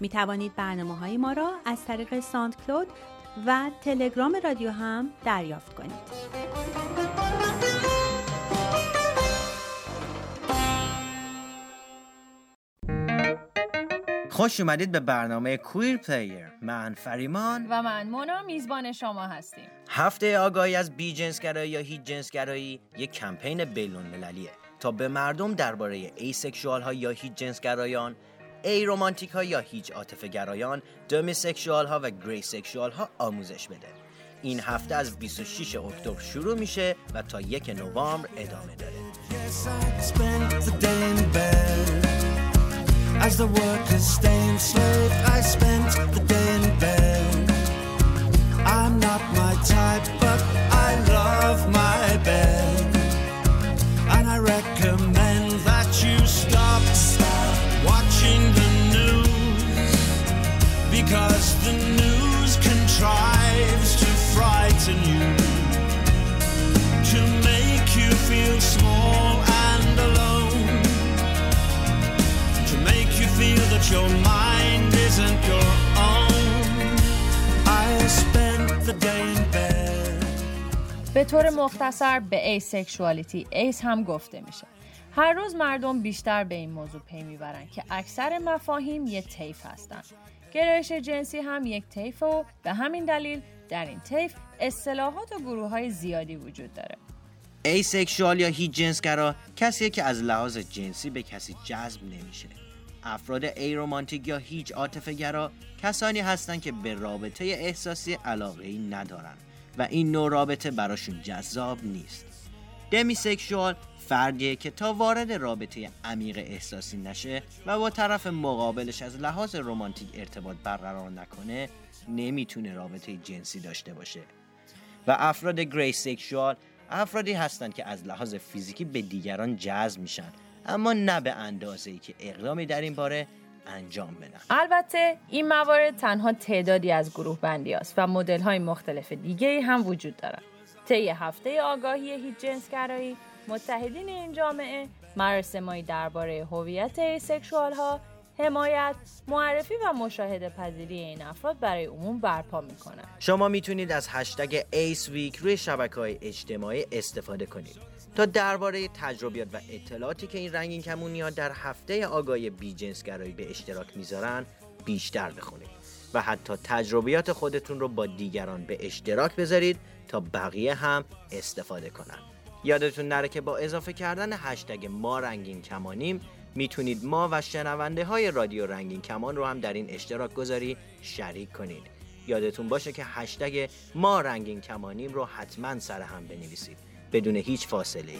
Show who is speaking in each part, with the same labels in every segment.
Speaker 1: می توانید برنامه های ما را از طریق SoundCloud و تلگرام رادیو هم دریافت کنید.
Speaker 2: خوش اومدید به برنامه Queer Player. من فریمان.
Speaker 3: و من مونا میزبان شما هستیم.
Speaker 2: هفته آگاهی از بی جنسگرایی یا هیچ جنسگرایی یک کمپین بین‌المللیه تا به مردم درباره asexual ها یا هیچ جنسگرایان ای رومانتیک ها یا هیچ عاطفه گرایان دمی سکشوال ها و گری سکشوال ها آموزش بده این هفته از 26 اکتبر شروع میشه و تا یک نوامبر ادامه داره. As
Speaker 3: به طور مختصر به asexuality ace هم گفته میشه. هر روز مردم بیشتر به این موضوع پی می‌برن که اکثر مفاهیم یه طیف هستن. گرایش جنسی هم یک طیف و به همین دلیل در این طیف اصطلاحات و گروه های زیادی وجود داره.
Speaker 2: asexual یا هیچ جنسگرا کسیه که از لحاظ جنسی به کسی جذب نمیشه. افراد aromantic یا هیچ عاطفه گرا کسانی هستند که به رابطه احساسی علاقه ای ندارن. و این نوع رابطه براشون جذاب نیست. دمی سکشوال فردیه که تا وارد رابطه عمیق احساسی نشه و با طرف مقابلش از لحاظ رمانتیک ارتباط برقرار نکنه نمی‌تونه رابطه جنسی داشته باشه. و افراد گری سکشوال افرادی هستند که از لحاظ فیزیکی به دیگران جذب میشن اما نه به اندازه ای که اقدامی در این باره انجام بدن
Speaker 3: البته این موارد تنها تعدادی از گروه بندی است و مدل های مختلف دیگه هم وجود دارند. طی هفته آگاهی هیچ جنسگرایی متحدین این جامعه مراسمایی درباره هویت asexual ها حمایت، معرفی و مشاهده پذیری این افراد برای عموم برپا می‌کنن.
Speaker 2: شما می‌تونید از هشتگ Ace Week روی شبکه های اجتماعی استفاده کنید تا درباره تجربیات و اطلاعاتی که این رنگین کمونی ها در هفته آگاهی بی جنسگرایی به اشتراک می‌ذارن بیشتر بخونید و حتی تجربیات خودتون رو با دیگران به اشتراک بذارید تا بقیه هم استفاده کنن یادتون نره که با اضافه کردن هشتگ ما رنگین کمانیم می‌تونید ما و شنونده های رادیو رنگین کمان رو هم در این اشتراک گذاری شریک کنید. یادتون باشه که هشتگ ما رنگین کمانیم رو حتما سر هم بنویسید. بدون هیچ فاصله ای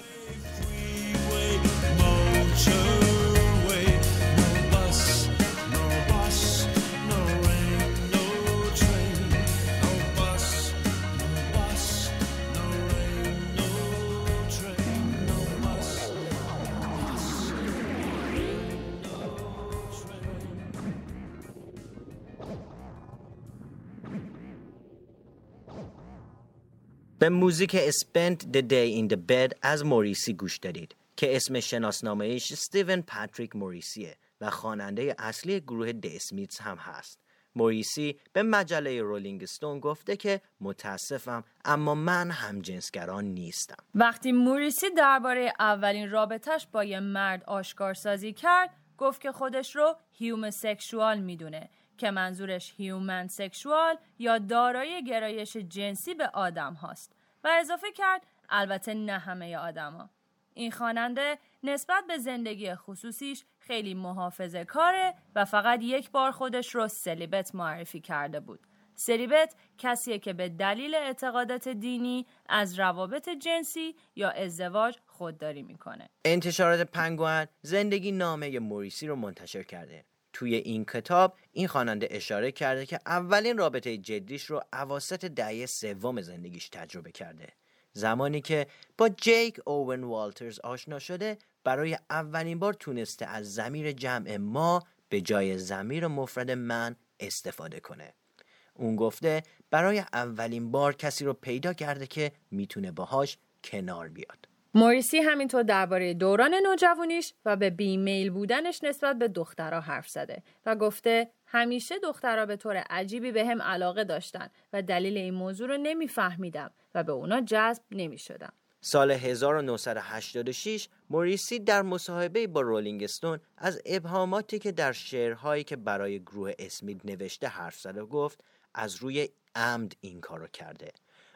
Speaker 2: به موزیک Spent the Day in the Bed از موریسی گوش دادید که اسم شناسنامهش استیون پاتریک موریسیه و خواننده اصلی گروه The Smiths هم هست. موریسی به مجله Rolling Stone گفته که متاسفم اما من همجنسگرا نیستم.
Speaker 3: وقتی موریسی درباره اولین رابطش با یه مرد آشکارسازی کرد، گفت که خودش رو humasexual می‌دونه که منظورش human sexual یا دارای گرایش جنسی به آدم هاست و اضافه کرد البته نه همه آدما. این خواننده نسبت به زندگی خصوصیش خیلی محافظه کاره و فقط یک بار خودش رو سلیبت معرفی کرده بود. سلیبت کسیه که به دلیل اعتقادات دینی از روابط جنسی یا ازدواج خودداری می‌کنه.
Speaker 2: انتشارات پنگوان زندگی نامه موریسی رو منتشر کرده. توی این کتاب این خواننده اشاره کرده که اولین رابطه جدیش رو اواسط دهه سوم زندگیش تجربه کرده. زمانی که با جیک اوون والترز آشنا شده برای اولین بار تونسته از زمیر جمع ما به جای زمیر مفرد من استفاده کنه. اون گفته برای اولین بار کسی رو پیدا کرده که می‌تونه باهاش کنار بیاد.
Speaker 3: موریسی همینطور درباره دوران نوجوانیش و به بیمیل بودنش نسبت به دخترها حرف زده و گفته همیشه دخترها به طور عجیبی به هم علاقه داشتن و دلیل این موضوع رو نمیفهمیدم و به اونا جذب نمی‌شدم.
Speaker 2: سال 1986 موریسی در مصاحبه با رولینگ استون از ابهاماتی که در شعرهایی که برای گروه اسمیت نوشته حرف زده و گفت از روی عمد این کارو کرده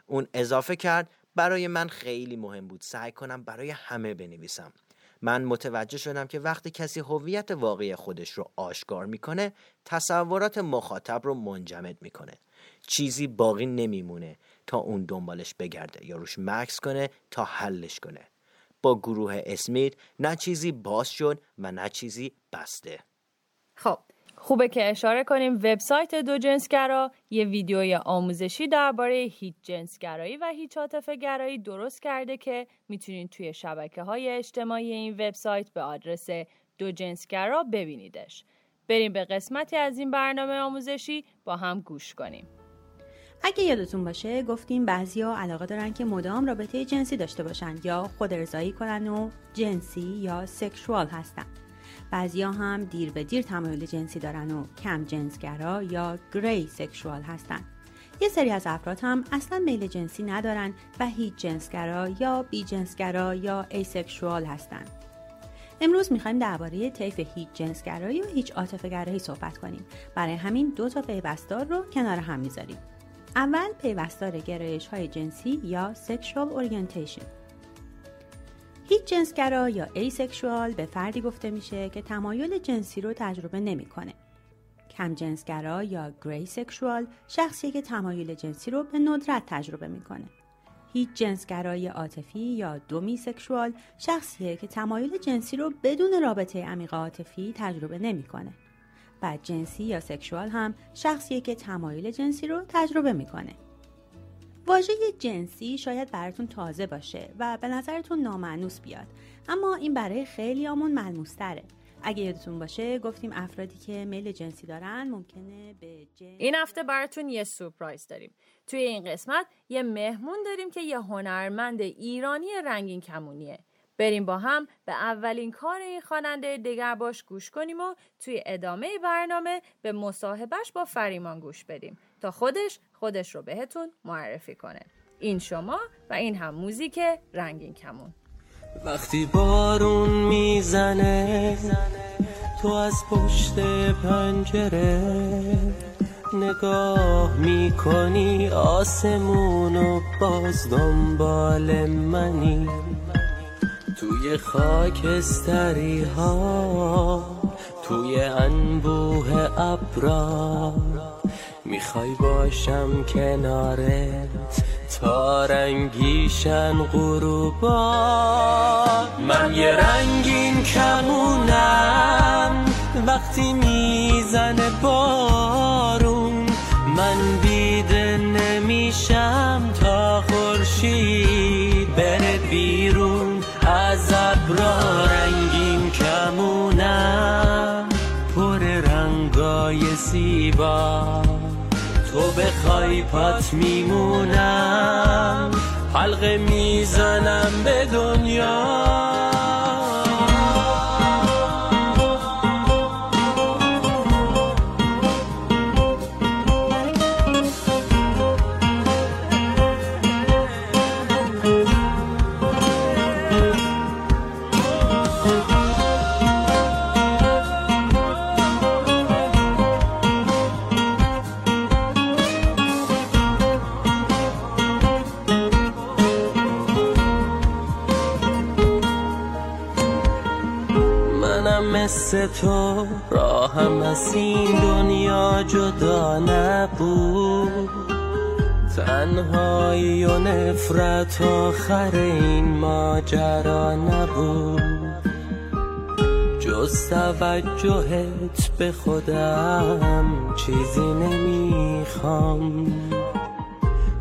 Speaker 2: اون اضافه کرد برای من خیلی مهم بود. سعی کنم برای همه بنویسم. من متوجه شدم که وقتی کسی هویت واقعی خودش رو آشکار می‌کنه تصورات مخاطب رو منجمد می‌کنه. چیزی باقی نمیمونه تا اون دنبالش بگرده یا روش مکس کنه تا حلش کنه. با گروه اسمیت نه چیزی باز شد و نه چیزی بسته.
Speaker 3: خب خوبه که اشاره کنیم وبسایت دو جنسگرا یه ویدیوی آموزشی درباره هیچ جنسگرایی و هیچ عاطف گرایی درست کرده که می‌تونید توی شبکه های اجتماعی این وبسایت به آدرس دو جنسگرا ببینیدش. بریم به قسمتی از این برنامه آموزشی با هم گوش کنیم.
Speaker 1: اگه یادتون باشه گفتیم بعضیا علاقه دارن که مدام رابطه جنسی داشته باشن یا خود ارضایی کنن و جنسی یا sexual هستن. بعضیا هم دیر به دیر تمایل جنسی دارن و کم جنسگرا یا gray sexual هستن. یه سری از افراد هم اصلا میل جنسی ندارن و هیچ جنسگرا یا بی جنسگرا یا asexual هستن. امروز می‌خوایم درباره طیف هیچ جنسگرایی و هیچ عاطفه صحبت کنیم. برای همین دو تا پیوستار رو کنار هم می‌ذاریم. اول پیوستار گرایش های جنسی یا sexual orientation هیچ جنسگرا یا asexual به فردی گفته میشه که تمایل جنسی رو تجربه نمی‌کنه. کم جنسگرا یا gray sexual شخصی که تمایل جنسی رو به ندرت تجربه می‌کنه. هیچ جنسگرای عاطفی یا دومی سکشوال شخصیه که تمایل جنسی رو بدون رابطه عمیق عاطفی تجربه نمی‌کنه. بعد جنسی یا سکشوال هم شخصیه که تمایل جنسی رو تجربه می‌کنه. واژه جنسی شاید براتون تازه باشه و به نظرتون نامعنوس بیاد. اما این برای خیلی آمون ملموس تره اگه یادتون باشه گفتیم افرادی که میل جنسی دارن ممکنه به جنس
Speaker 3: این هفته براتون یه سورپرایز داریم. توی این قسمت یه مهمون داریم که یه هنرمند ایرانی رنگین کمونیه. بریم با هم به اولین کار این خواننده دگر باش گوش کنیم و توی ادامه برنامه به مصاحبهش با فریمان گوش بدیم تا خودش خودش رو بهتون معرفی کنه. این شما و این هم موزیک رنگین کمون.
Speaker 4: وقتی بارون می‌زنه تو از پشت پنجره نگاه می‌کنی آسمون و باز دنبال منی. توی خاکستری ها توی انبوه ابرا می‌خوای باشم کنارت تا رنگیشن غروبا؟ من یه رنگین کمونم وقتی می‌زنه بارون من دیده نمیشم تا خورشید. بره بیرون از ابرا رنگین کمونم پر رنگای زیبا. تو بخوای پات میمونم حلقه می‌زنم به دنیا. از این دنیا جدا نبود. تنهایی و نفرت آخر این ماجرا نبود. جز توجهت به خودم چیزی نمی‌خوام.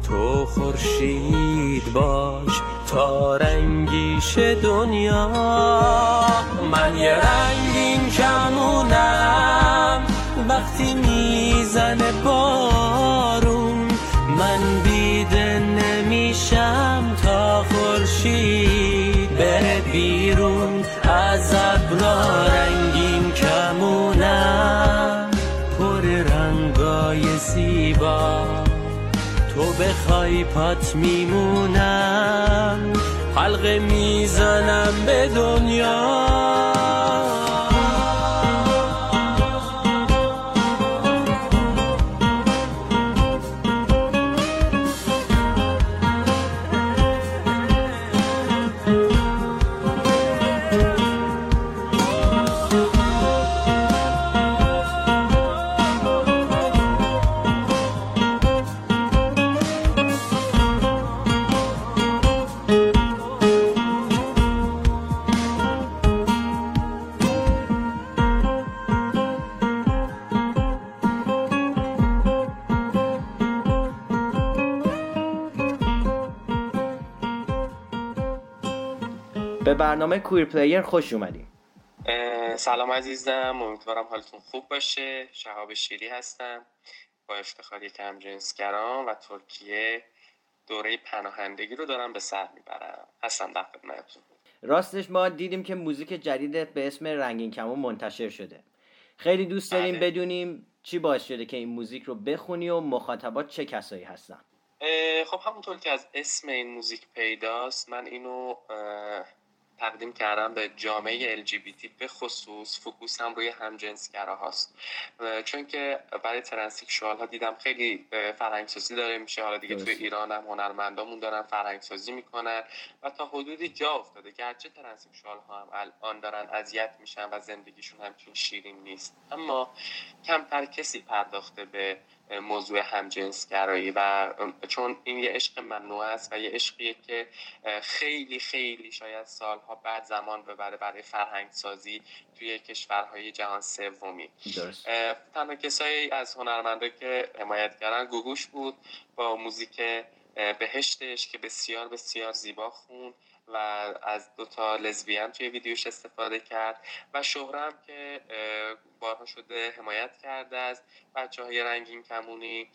Speaker 4: تو خورشید باش تا رنگیش دنیا. من یه رنگین کمونم. وقتی می‌زنه بارون من دیده نمیشم تا خورشید بره بیرون. از ابرا رنگین کمونم پر رنگای زیبا. تو بخوای پات میمونم حلقه می‌زنم به دنیا.
Speaker 2: برنامه Queer Player خوش اومدین
Speaker 5: سلام عزیزم امیدوارم حالتون خوب باشه. شهاب شیری هستم با افتخار یک همجنسگرام و ترکیه دوره پناهندگی رو دارم به سر می‌برم. هستم در خدمتتون.
Speaker 2: راستش ما دیدیم که موزیک جدیدت به اسم رنگین کمون منتشر شده. خیلی دوست داریم
Speaker 5: بله.
Speaker 2: بدونیم چی باعث شده که این موزیک رو بخونی و مخاطبات چه کسایی هستن.
Speaker 5: خب همونطور که از اسم این موزیک پیداست من اینو تقدیم کردم به جامعه LGBT به خصوص focus ام روی همجنسگرا هاست. چون که برای transsexual ها دیدم خیلی اه، فرهنگسازی داره میشه. حالا دیگه توی. ایران هم هنرمندامون دارن فرهنگسازی می‌کنن و تا حدودی جا افتاده گرچه transsexual ها هم الان دارن اذیت میشن و زندگیشون همچین شیرین نیست. اما کمتر کسی پرداخته به موضوع همجنسگرایی و چون این یه عشق ممنوع است و یه عشقیه که خیلی خیلی شاید سالها بعد زمان ببره برای فرهنگ سازی توی کشورهای جهان سومی. تنها کسایی از هنرمنده که حمایت کردن گوگوش بود با موزیک بهشتش که بسیار بسیار زیبا خوند و از دوتا لزبیان توی ویدیوش استفاده کرد و شهرم که بارها شده حمایت کرده از بچه های رنگین کمونی.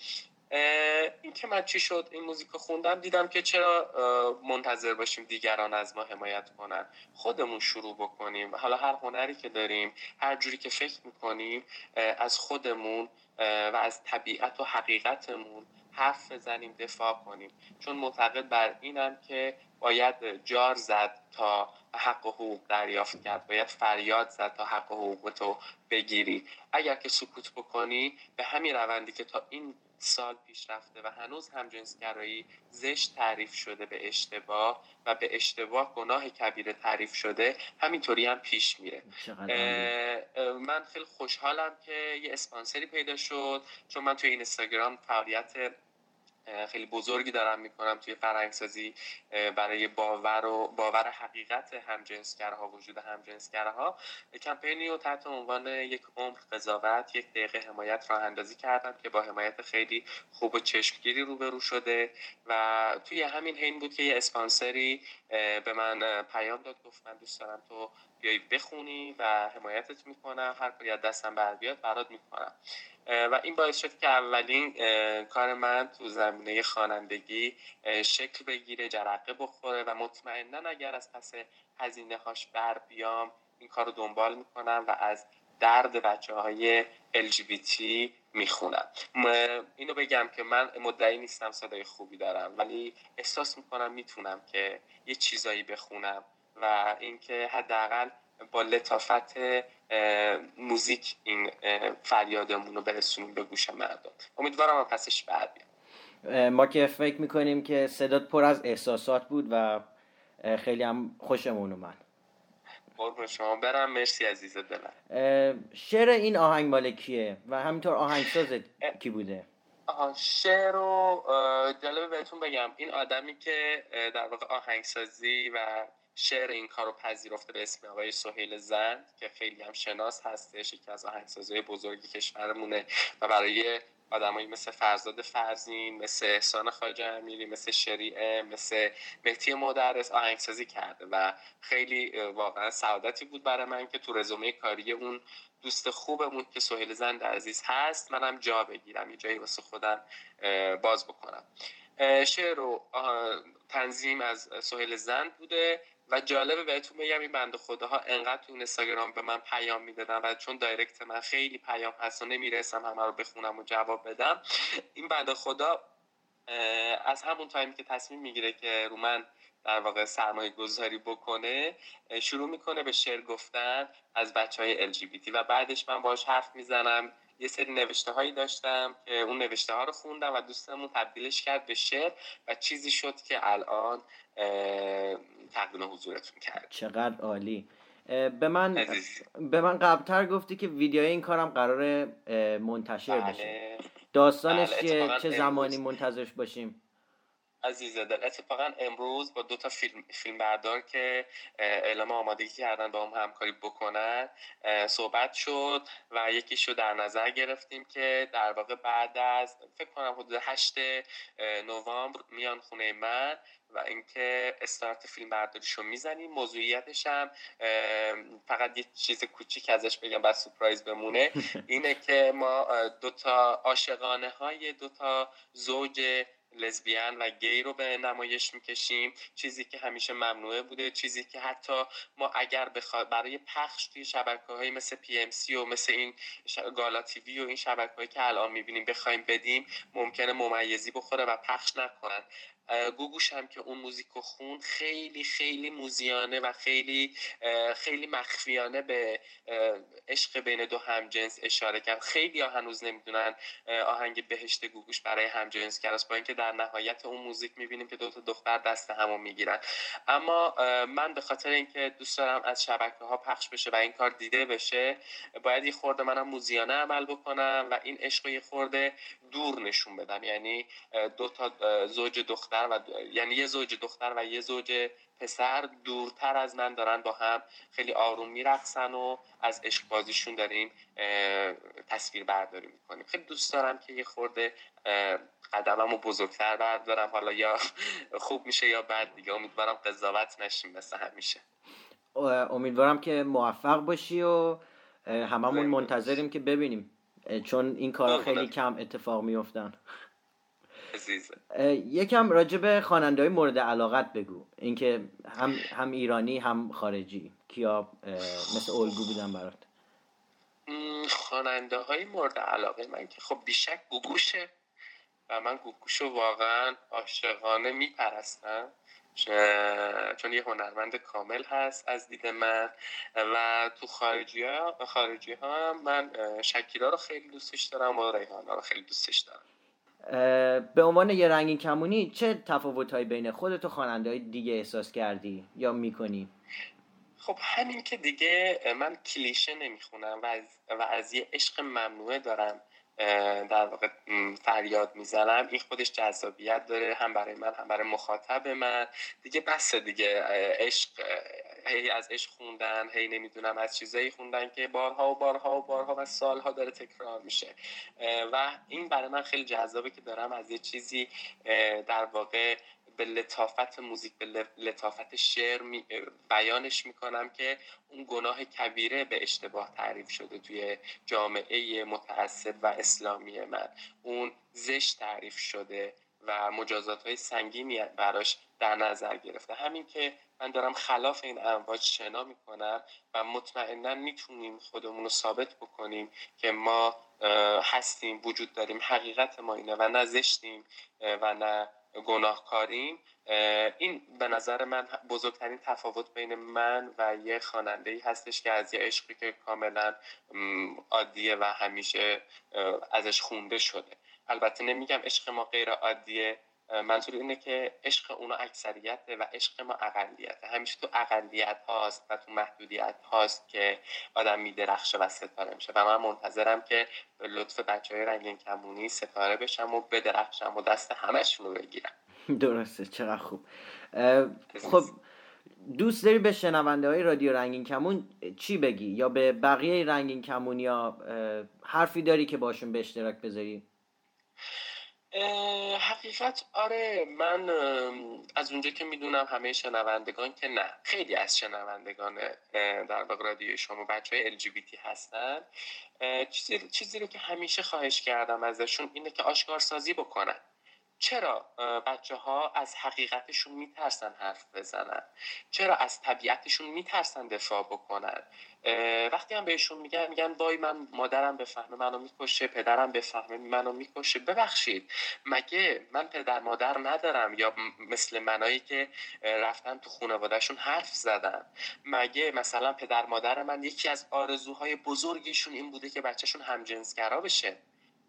Speaker 5: این که من چی شد این موزیک خوندم دیدم که چرا منتظر باشیم دیگران از ما حمایت کنن. خودمون شروع بکنیم. حالا هر هنری که داریم هر جوری که فکر می‌کنیم از خودمون و از طبیعت و حقیقتمون حرف بزنیم دفاع کنیم. چون معتقد بر اینم که باید جار زد تا حق و حقوق دریافت کرد. باید فریاد زد تا حق و حقوق تو بگیری. اگر که سکوت بکنی به همین روندی که تا این سال پیش رفته و هنوز هم جنسگرایی زشت تعریف شده به اشتباه و به اشتباه گناه کبیره تعریف شده همینطوری هم پیش میره. من خیلی خوشحالم که یه اسپانسری پیدا شد چون من توی اینستاگرام فعالیت خیلی بزرگی دارم می‌کنم توی فرهنگسازی برای باور و باور حقیقت همجنسگرها وجود همجنسگرها. کمپینی رو تحت عنوان یک عمر قضاوت یک دقیقه حمایت راه اندازی کردم که با حمایت خیلی خوب و چشمگیری روبرو شده. و توی همین حین بود که یه اسپانسری به من پیام داد گفت من دوست دارم تو بیای بخونی و حمایتت می‌کنم. هر کاری از دستم بر بیاد برات می‌کنم. و این باعث شد که اولین کار من تو زمینه خوانندگی شکل بگیره جرقه بخوره و مطمئنا اگر از پس هزینه هاش بر بیام این کار رو دنبال می‌کنم و از درد بچه های LGBT می‌خونم. اینو بگم که من مدعی نیستم صدای خوبی دارم ولی احساس می‌کنم می‌تونم که یه چیزایی بخونم و اینکه حداقل با لطافت موزیک این فریادمون رو برسونیم به گوش مردم. امیدوارم هم پسش بر بیاد.
Speaker 2: ما که فکر می‌کنیم که صدات پر از احساسات بود و خیلی هم خوشمون اومد.
Speaker 5: قربون شما. برم مرسی عزیز دلم.
Speaker 2: شعر این آهنگ مال کیه؟ و همینطور آهنگسازت کی بوده؟
Speaker 5: آها شعر رو جالبه بهتون بگم. این آدمی که در واقع آهنگسازی و شعر این کار رو پذیرفته به اسم آقای سهیل زند که خیلی هم شناس هستش یکی از آهنگسازهای بزرگ کشورمونه و برای آدمایی مثل فرزاد فرزین مثل احسان خاجه امیری مثل شریعه مثل مهتی مدرس آهنگسازی کرده و خیلی واقعا سعادتی بود برای من که تو رزومه کاری اون دوست خوبمون که سهیل زند عزیز هست منم جا بگیرم یه جایی واسه خودم باز بکنم. شعر و تنظیم از سهیل زند بوده. و جالبه بهتون بگم این بنده خداها انقدر تو اینستاگرام به من پیام می‌دادن و چون دایرکت من خیلی پیام هست و نمی‌رسم همه رو بخونم و جواب بدم این بنده خدا از همون تایمی که تصمیم می‌گیره که رو من در واقع سرمایه گذاری بکنه شروع می‌کنه به شعر گفتن از بچه های LGBT و بعدش من باش حرف می‌زنم. یه سری نوشته هایی داشتم که اون نوشته ها رو خوندم و دوستمون تبدیلش کرد به شعر و چیزی شد که الان تقدیم حضورتون کرد
Speaker 2: چقدر عالی به من به من قبلتر گفتی که ویدیوی این کارم قرار منتشر بله. بشه داستانش بله. چه زمانی منتظرش باشیم
Speaker 5: عزیز دل اتفاقا امروز با دو تا فیلم, فیلم بردار که اعلام آمادگی کردن با هم همکاری بکنن صحبت شد و یکیشو در نظر گرفتیم که در واقع بعد از فکر کنم حدود 8 نوامبر میان خونه من و اینکه استارت فیلم برداریشو می‌زنیم. موضوعیتش هم فقط یه چیز کوچیک ازش بگم بعد surprise بمونه. اینه که ما دو تا عاشقانه های دو تا زوج لزبیان و گی رو به نمایش می‌کشیم. چیزی که همیشه ممنوعه بوده چیزی که حتی ما اگر بخواد برای پخش توی شبکه های مثل PMC و مثل این گالا TV و این شبکه که الان می‌بینیم بخوایم بدیم ممکنه ممیزی بخوره و پخش نکنن. گوگوش هم که اون موزیک رو خوند خیلی خیلی موزیانه و خیلی خیلی مخفیانه به عشق بین دو همجنس اشاره کرد. خیلی ها هنوز نمی‌دونن آهنگ بهشت گوگوش برای همجنس کرد با اینکه در نهایت اون موزیک می‌بینیم که دو تا دختر دست همو می‌گیرن. اما من به خاطر اینکه دوست دارم از شبکه ها پخش بشه و این کار دیده بشه باید یه خورده منم موزیانه عمل بکنم و این عشق یه خورده دور نشون بدم. یعنی دو تا زوج دختر و یعنی یه زوج دختر و یه زوج پسر دورتر از من دارن با هم خیلی آروم میرقصن و از عشق بازیشون داریم تصویر برداری می‌کنیم. خیلی دوست دارم که یه خورده قدمم رو بزرگتر بردارم. حالا یا خوب میشه یا بعد دیگه. امیدوارم قضاوت نشیم مثل همیشه.
Speaker 2: امیدوارم که موفق باشی و هممون منتظریم که ببینیم. چون این کارا خیلی کم اتفاق میفتن یکم راجع به خواننده های مورد علاقت بگو. اینکه هم هم ایرانی هم خارجی. کیا مثل الگو بودن برات؟
Speaker 5: خواننده های مورد علاقه من که خب بیشک گوگوشه و من گوگوشو واقعا عاشقانه میپرستم چون یه هنرمند کامل هست از دید من. و تو خارجی ها, خارجی ها من شکیرا رو خیلی دوستش دارم و ریحانا رو خیلی دوستش دارم.
Speaker 2: به عنوان یه رنگین کمونی چه تفاوت های بین خودت و خواننده های دیگه احساس کردی یا می‌کنی؟
Speaker 5: خب همین که دیگه من کلیشه نمی‌خونم و از, و از یه عشق ممنوعه دارم در واقع فریاد می‌زنم این خودش جذابیت داره هم برای من هم برای مخاطب من دیگه بس دیگه عشق هی از عشق خوندن هی نمی‌دونم از چیزایی خوندن که بارها و بارها و بارها و سالها داره تکرار میشه. و این برای من خیلی جذابه که دارم از یه چیزی در واقع به لطافت موزیک به لطافت شعر بیانش می‌کنم که اون گناه کبیره به اشتباه تعریف شده توی جامعه متعصب و اسلامی من. اون زشت تعریف شده و مجازات های سنگینی براش در نظر گرفته. همین که من دارم خلاف این امواج شنا می‌کنم و مطمئنا می‌تونیم خودمون رو ثابت بکنیم که ما هستیم وجود داریم حقیقت ما اینه و نه زشتیم و نه گناهکاریم. این به نظر من بزرگترین تفاوت بین من و یه خواننده ای هستش که از یه عشقی که کاملا عادیه و همیشه ازش خونده شده. البته نمیگم عشق ما غیر عادیه منظور اینه که عشق اونا اکثریته و عشق ما اقلیته. همیشه تو اقلیت هاست و تو محدودیت هاست که آدم میدرخشه و ستاره میشه. و من منتظرم که به لطف بچه های رنگین کمونی ستاره بشم و بدرخشم و دست همشون رو بگیرم.
Speaker 2: درسته چقدر خوب. خب دوست داری به شنونده های رادیو رنگین کمون چی بگی؟ یا به بقیه رنگین کمون یا حرفی داری که باشون به اشتراک بذاری؟
Speaker 5: حقیقت آره من از اونجا که می‌دونم همه شنوندگان که نه. خیلی از شنوندگان در واقع رادیو شما بچه های LGBT هستن. چیزی, چیزی رو که همیشه خواهش کردم ازشون اینه که آشکار سازی بکنن. چرا بچه ها از حقیقتشون میترسن حرف بزنن؟ چرا از طبیعتشون میترسن دفاع بکنن؟ وقتی هم بهشون میگن میگن وای من مادرم بفهمه منو می‌کشه پدرم بفهمه منو می‌کشه. ببخشید مگه من پدر مادر ندارم یا مثل منایی که رفتن تو خانوادهشون حرف زدن؟ مگه مثلا پدر مادر من یکی از آرزوهای بزرگیشون این بوده که بچهشون همجنسگرا بشه؟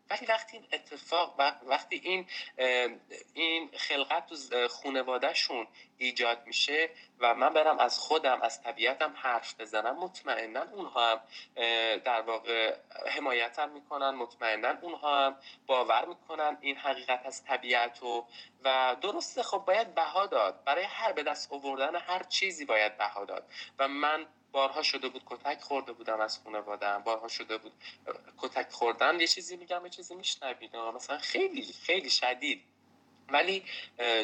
Speaker 5: ولی وقتی این اتفاق وقتی این این خلقت تو خونوادهشون ایجاد میشه و من برم از خودم از طبیعتم حرف بزنم مطمئنا اونها هم در واقع حمایتم می‌کنن مطمئنا اونها هم باور می‌کنن این حقیقت از طبیعت و و درسته خب باید بها داد. برای هر به دست آوردن هر چیزی باید بها داد. و من بارها شده بود کتک خورده بودم از خانواده‌ام. بارها شده بود کتک خوردن یه چیزی میگم یه چیزی میشنوید مثلا خیلی خیلی شدید. ولی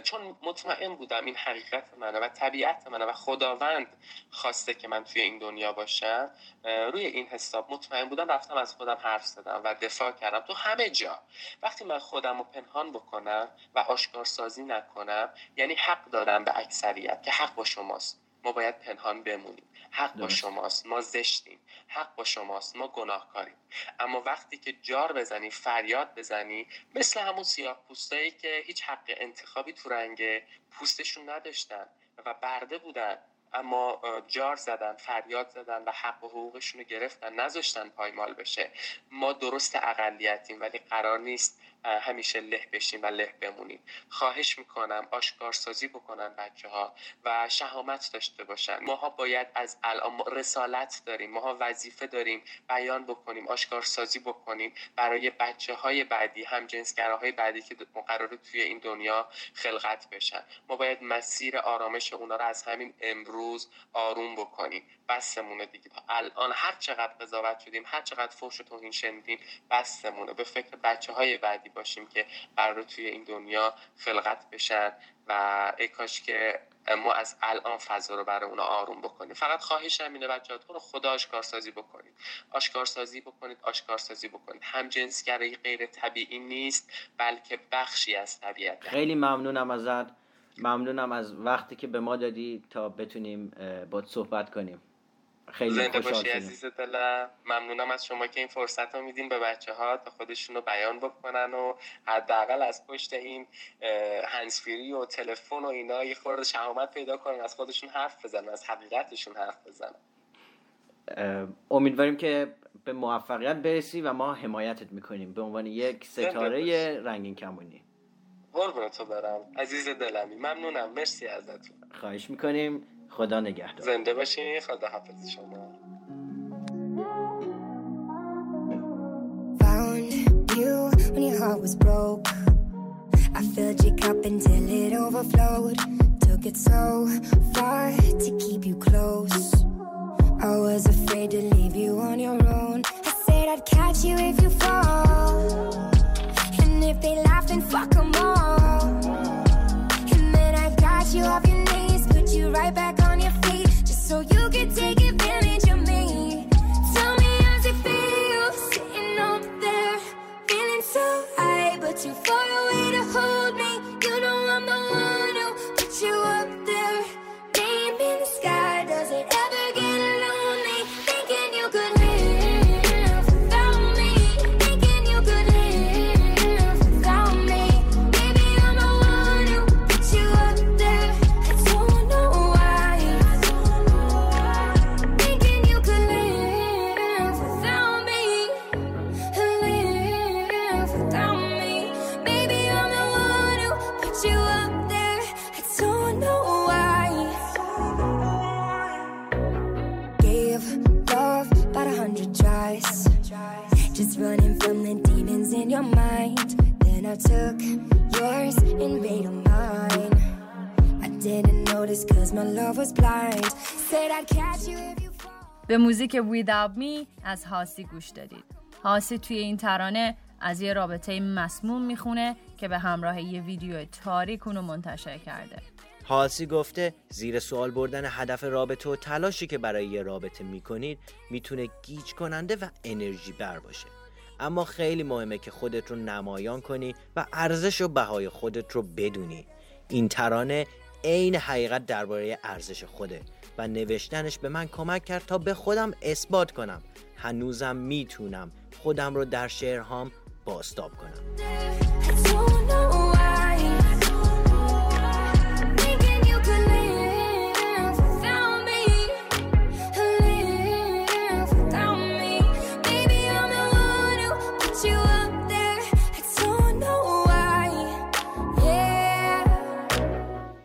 Speaker 5: چون مطمئن بودم این حقیقت منه و طبیعت منه و خداوند خواسته که من توی این دنیا باشم روی این حساب مطمئن بودم رفتم از خودم حرف زدم و دفاع کردم. تو همه جا. وقتی من خودم رو پنهان بکنم و آشکار سازی نکنم یعنی حق دارم به اکثریت که حق با شماست. ما باید پنهان بمونیم. حق با شماست. ما زشتیم. حق با شماست. ما گناهکاریم. اما وقتی که جار بزنی فریاد بزنی مثل همون سیاه پوستایی که هیچ حق انتخابی تو رنگ پوستشون نداشتن و برده بودن اما جار زدن فریاد زدن و حق و حقوقشون رو گرفتن نذاشتن پایمال بشه. ما درست اقلیتیم ولی قرار نیست همیشه له بشیم و له بمونیم. خواهش می‌کنم آشکارسازی بکنن بچه ها و شهامت داشته باشن. ماها باید از الان رسالت داریم ماها وظیفه داریم بیان بکنیم آشکارسازی بکنیم. برای بچه های بعدی هم جنسگراهای بعدی که قرار توی این دنیا خلقت بشن. ما باید مسیر آرامش اونا رو از همین امروز آروم بکنیم. بسمونه دیگه. تا الان هر چقدر قضاوت شدیم هر چقدر فوش و توهین شنیدیم بسمونه. به فکر بچه های بعدی. باشیم که قرار توی این دنیا خلقت بشن و ای کاش که ما از الان فضا رو برای اونا آروم بکنیم. فقط خواهش اینه بچه‌ها رو خدا آشکارسازی بکنید. آشکارسازی بکنید آشکارسازی بکنید. هم جنسگرایی غیر طبیعی نیست بلکه بخشی از طبیعت.
Speaker 2: خیلی ممنونم ازت. ممنونم از وقتی که به ما دادی تا بتونیم با صحبت کنیم.
Speaker 5: خیلی زنده باشی عزیز دلم ممنونم از شما که این فرصت رو میدین به بچه ها تا خودشون رو بیان بکنن و حداقل از پشت این هنسفیری و تلفن و اینا یه خورده شهامت پیدا کنن از خودشون حرف بزنن از حقیقتشون حرف بزنن.
Speaker 2: امیدواریم که به موفقیت برسی و ما حمایتت می‌کنیم. به عنوان یک ستاره رنگین کمونی.
Speaker 5: قربون تو برم. عزیز دلمی ممنونم. مرسی ازتون.
Speaker 2: خواهش می‌کنیم. خدا نگهدار
Speaker 5: زنده باشین خدا حافظ شما when your heart was broke I filled your cup until it overflowed Took it so far to keep you close I was afraid to leave you on your own I said I'd catch you if you fall And if they laugh then fuck them all And then I got you off so you
Speaker 6: I took yours and made them mine. I didn't notice cause my love was blind. Said I'd catch you if you fall.
Speaker 3: به موزیک Without Me از هاسی گوش دادید. هاسی توی این ترانه از یه رابطه مسموم می‌خونه که به همراه یه ویدیو تاریک اونو منتشر کرده.
Speaker 2: هالسی گفته زیر سوال بردن هدف رابطه و تلاشی که برای یه رابطه می‌کنید می‌تونه گیج کننده و انرژی بر باشه اما خیلی مهمه که خودت رو نمایان کنی و ارزش و بهای خودت رو بدونی. این ترانه عین حقیقت درباره ارزش خوده و نوشتنش به من کمک کرد تا به خودم اثبات کنم. هنوزم می‌تونم خودم رو در شعرهام باستاب کنم.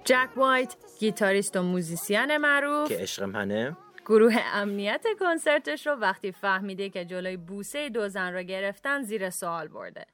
Speaker 3: جک وایت گیتاریست و موزیسین معروف
Speaker 2: که عشق منه
Speaker 3: گروه امنیت کنسرتش رو وقتی فهمیده که جلوی بوسه دو زن را گرفتن زیر سوال برده.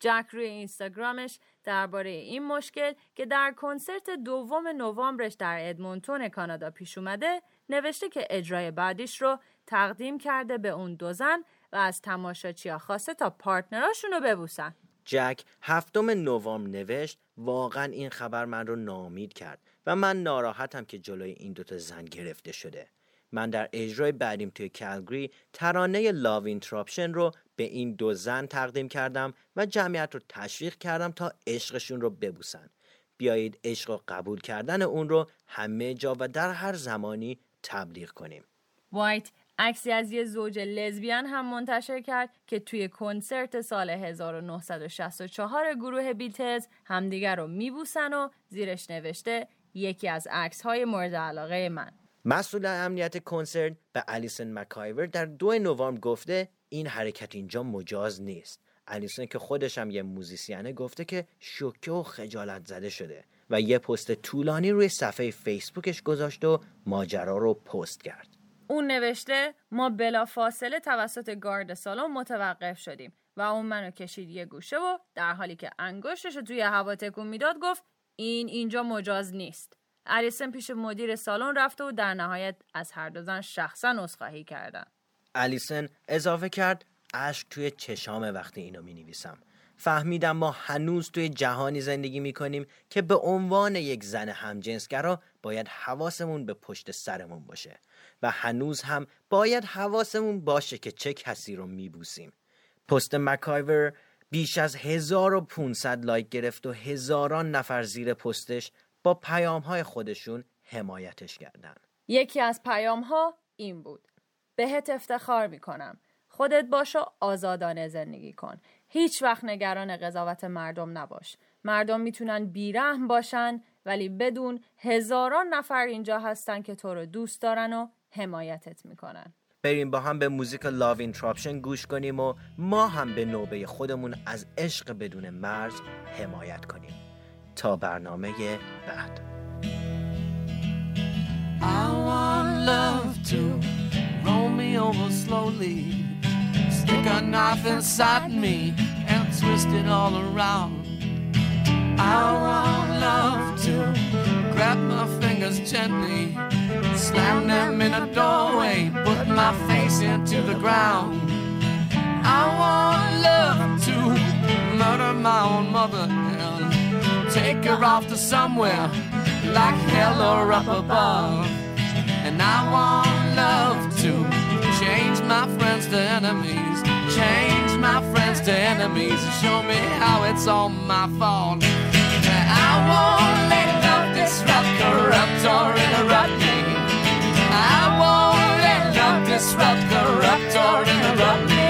Speaker 3: جک روی اینستاگرامش درباره این مشکل که در کنسرت دوم نوامبرش در ادمونتون کانادا پیش اومده نوشته که اجرای بعدیش رو تقدیم کرده به اون دو زن و از تماشاچیا خواسته تا partner اشون رو ببوسن.
Speaker 2: جک هفتم نوامبر نوشت واقعا این خبر من رو ناامید کرد و من ناراحتم که جلوی این دوتا زن گرفته شده. من در اجرای بعدیم توی کلگری ترانه Love Interruption رو به این دو زن تقدیم کردم و جمعیت رو تشویق کردم تا عشقشون رو ببوسن. بیایید عشق و قبول کردن اون رو همه جا و در هر زمانی تبلیغ کنیم.
Speaker 3: وایت عکسی از یه زوج لزبیان هم منتشر کرد که توی کنسرت سال 1964 گروه بیتلز همدیگر رو میبوسن و زیرش نوشته یکی از عکس های مورد علاقه من.
Speaker 2: مسئول امنیت کنسرت به الیسن مکایور در دو نوامبر گفته این حرکت اینجا مجاز نیست الیسن که خودش هم یه موزیسینه گفته که شوکه و خجالت زده شده و یه پست طولانی روی صفحه فیسبوکش گذاشت و ماجرا رو پست کرد
Speaker 3: اون نوشته ما بلا فاصله توسط گارد سالن متوقف شدیم و اون منو کشید یه گوشه و در حالی که انگشتش رو توی هوا تکون می‌داد گفت این اینجا مجاز نیست. الیسن پیش مدیر سالن رفته و در نهایت از هر دو زن شخصا عذرخواهی کردن.
Speaker 2: الیسن اضافه کرد اشک توی چشام وقتی اینو می نویسم فهمیدم ما هنوز توی جهانی زندگی می کنیم که به عنوان یک زن همجنسگرا باید حواسمون به پشت سرمون باشه و هنوز هم باید حواسمون باشه که چه کسی رو می بوسیم پست مکایور بیش از 1500 لایک گرفت و هزاران نفر زیر پستش با پیام های خودشون حمایتش کردن
Speaker 3: یکی از پیام ها این بود. بهت افتخار می‌کنم. خودت باش و آزادانه زندگی کن. هیچ وقت نگران قضاوت مردم نباش. مردم می‌تونن بیرحم باشن ولی بدون هزاران نفر اینجا هستن که تو رو دوست دارن و حمایتت می‌کنن.
Speaker 2: بریم با هم به موزیک Love Interruption گوش کنیم و ما هم به نوبه خودمون از عشق بدون مرز حمایت کنیم تا برنامه بعد
Speaker 7: I want love to roll me over slowly, stick a knife inside me and twist it all around. I want love to grab my fingers gently, slam them in a doorway, put my face into the ground. I want love to murder my own mother and take her off to somewhere like hell or up above. And I want love to change my friends to enemies, change my friends to enemies, show me how it's all my fault. And I won't let love disrupt, corrupt, or interrupt me. Disrupt, corrupt, or interrupt me.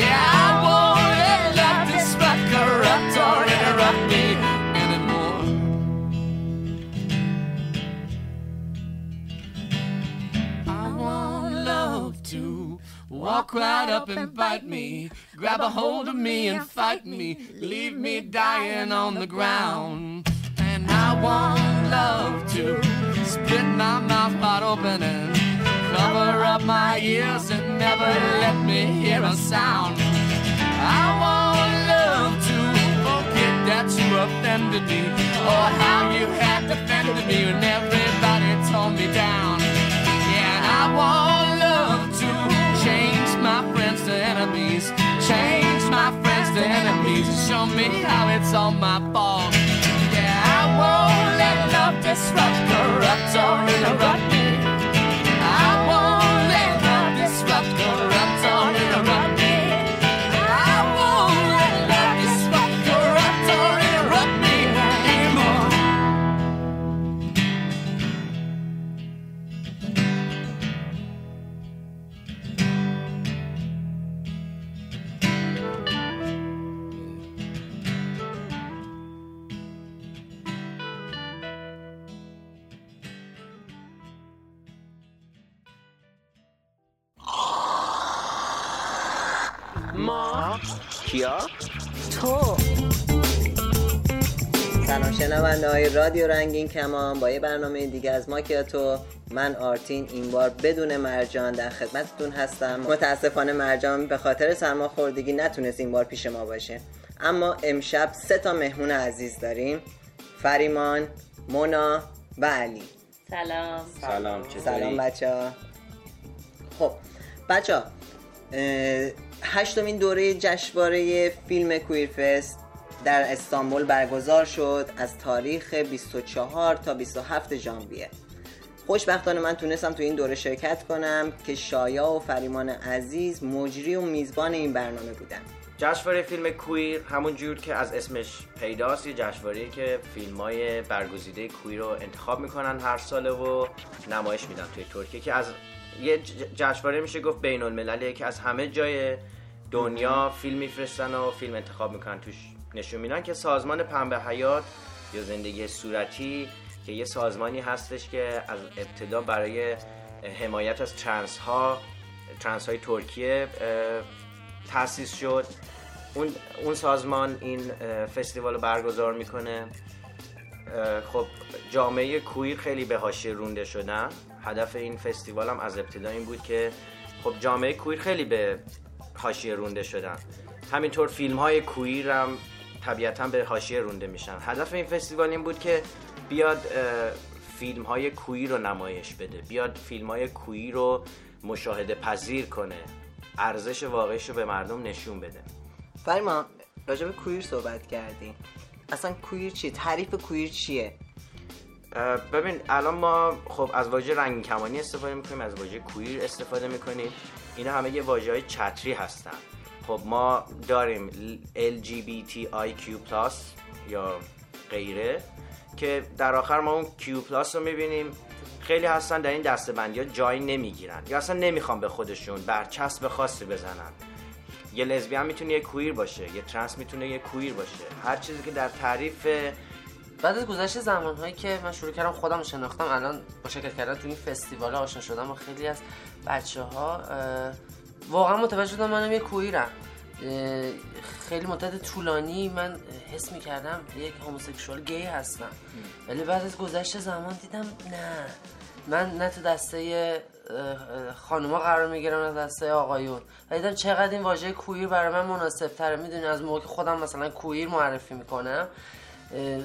Speaker 7: Yeah, I won't corrupt, or interrupt me anymore. I want love to walk right up and bite me, grab a hold of me and fight me, leave me dying on the ground. And I want love to split my mouth wide open and cover up my ears and never let me hear a sound. I want love to forget that you
Speaker 4: offended me. Oh, how you had defended me when everybody tore me down. Yeah, I want love to change my friends to enemies. Change my friends to enemies. Show me how it's all my fault.
Speaker 8: های رادیو رنگین کمان با یه برنامه دیگه از ماکیاتو من آرتین این بار بدون مرجان در خدمتتون هستم. متاسفانه مرجان به خاطر سرماخوردگی نتونست این بار پیش ما باشه. اما امشب سه تا مهمون عزیز داریم. فریمان مونا و علی.
Speaker 3: سلام.
Speaker 2: سلام چطوری؟
Speaker 8: سلام بچه ها. خب بچه ها هشتمین دوره جشنواره فیلم کویرفست در استانبول برگزار شد از تاریخ 24 تا 27 ژانویه. خوشبختانه من تونستم تو این دوره شرکت کنم که شایا و فریمان عزیز مجری و میزبان این برنامه بودن.
Speaker 2: جشنواره فیلم کویر همون جور که از اسمش پیداست یه جشنواره که فیلم های برگزیده کویر رو انتخاب می‌کنن هر ساله و نمایش میدن توی ترکیه که از یه جشنواره میشه گفت بین المللیه که از همه جای دنیا فیلم میفرستن و فیلم انتخاب می‌کنن توش. نشون میدن که سازمان پنبه حیات یا زندگی صورتی که یه سازمانی هستش که از ابتدا برای حمایت از ترنس ها ترنس های ترکیه اه، تأسیس شد. اون, اون سازمان این فستیوال رو برگزار می‌کنه. خب جامعه کویر خیلی به حاشیه رونده شدن. هدف این فستیوال هم از ابتدا این بود که خب جامعه کویر خیلی به حاشیه رونده شدن. همینطور فیلم های کویر هم طبیعتا به حاشیه رونده میشن. هدف این فستیوال این بود که بیاد فیلم های کویر رو نمایش بده. بیاد فیلم های کویر رو مشاهده پذیر کنه. ارزش واقعیش رو به مردم نشون بده.
Speaker 8: فریمان راجع به کویر صحبت کردیم اصلا کویر چیه؟ تعریف کویر چیه؟
Speaker 2: ببین الان ما خب از واژه رنگین کمانی استفاده می‌کنیم از واژه کویر استفاده می‌کنیم. اینا همه یه واژه های چتری هستن. خب ما داریم LGBTIQ+ یا غیره که در آخر ما اون Q+ رو می‌بینیم. خیلی هستن در این دستبندی ها جایی نمی‌گیرن. یا اصلا نمی‌خوان به خودشون برچسب خاصی بزنن. یه لزبیان می‌تونه یه کویر باشه یه ترنس می‌تونه یه کویر باشه. هر چیزی که در تعریف
Speaker 9: بعد از گذشت زمانهایی که من شروع کردم خودم شناختم الان با شرکت کردن تو این فستیوال آشنا شدم با خیلی از بچه ها واقعا متوجه شدم منم یه کویرم. خیلی مدت طولانی من حس می‌کردم یک هوموسکشوال گی هستم. ولی بعد از گذشت زمان دیدم نه. من نه تو دسته خانوما قرار می‌گیرم نه دسته آقایون. و دیدم چقدر این واژه کویر برای من مناسب تره می‌دونی از موقع خودم مثلا کویر معرفی می‌کنم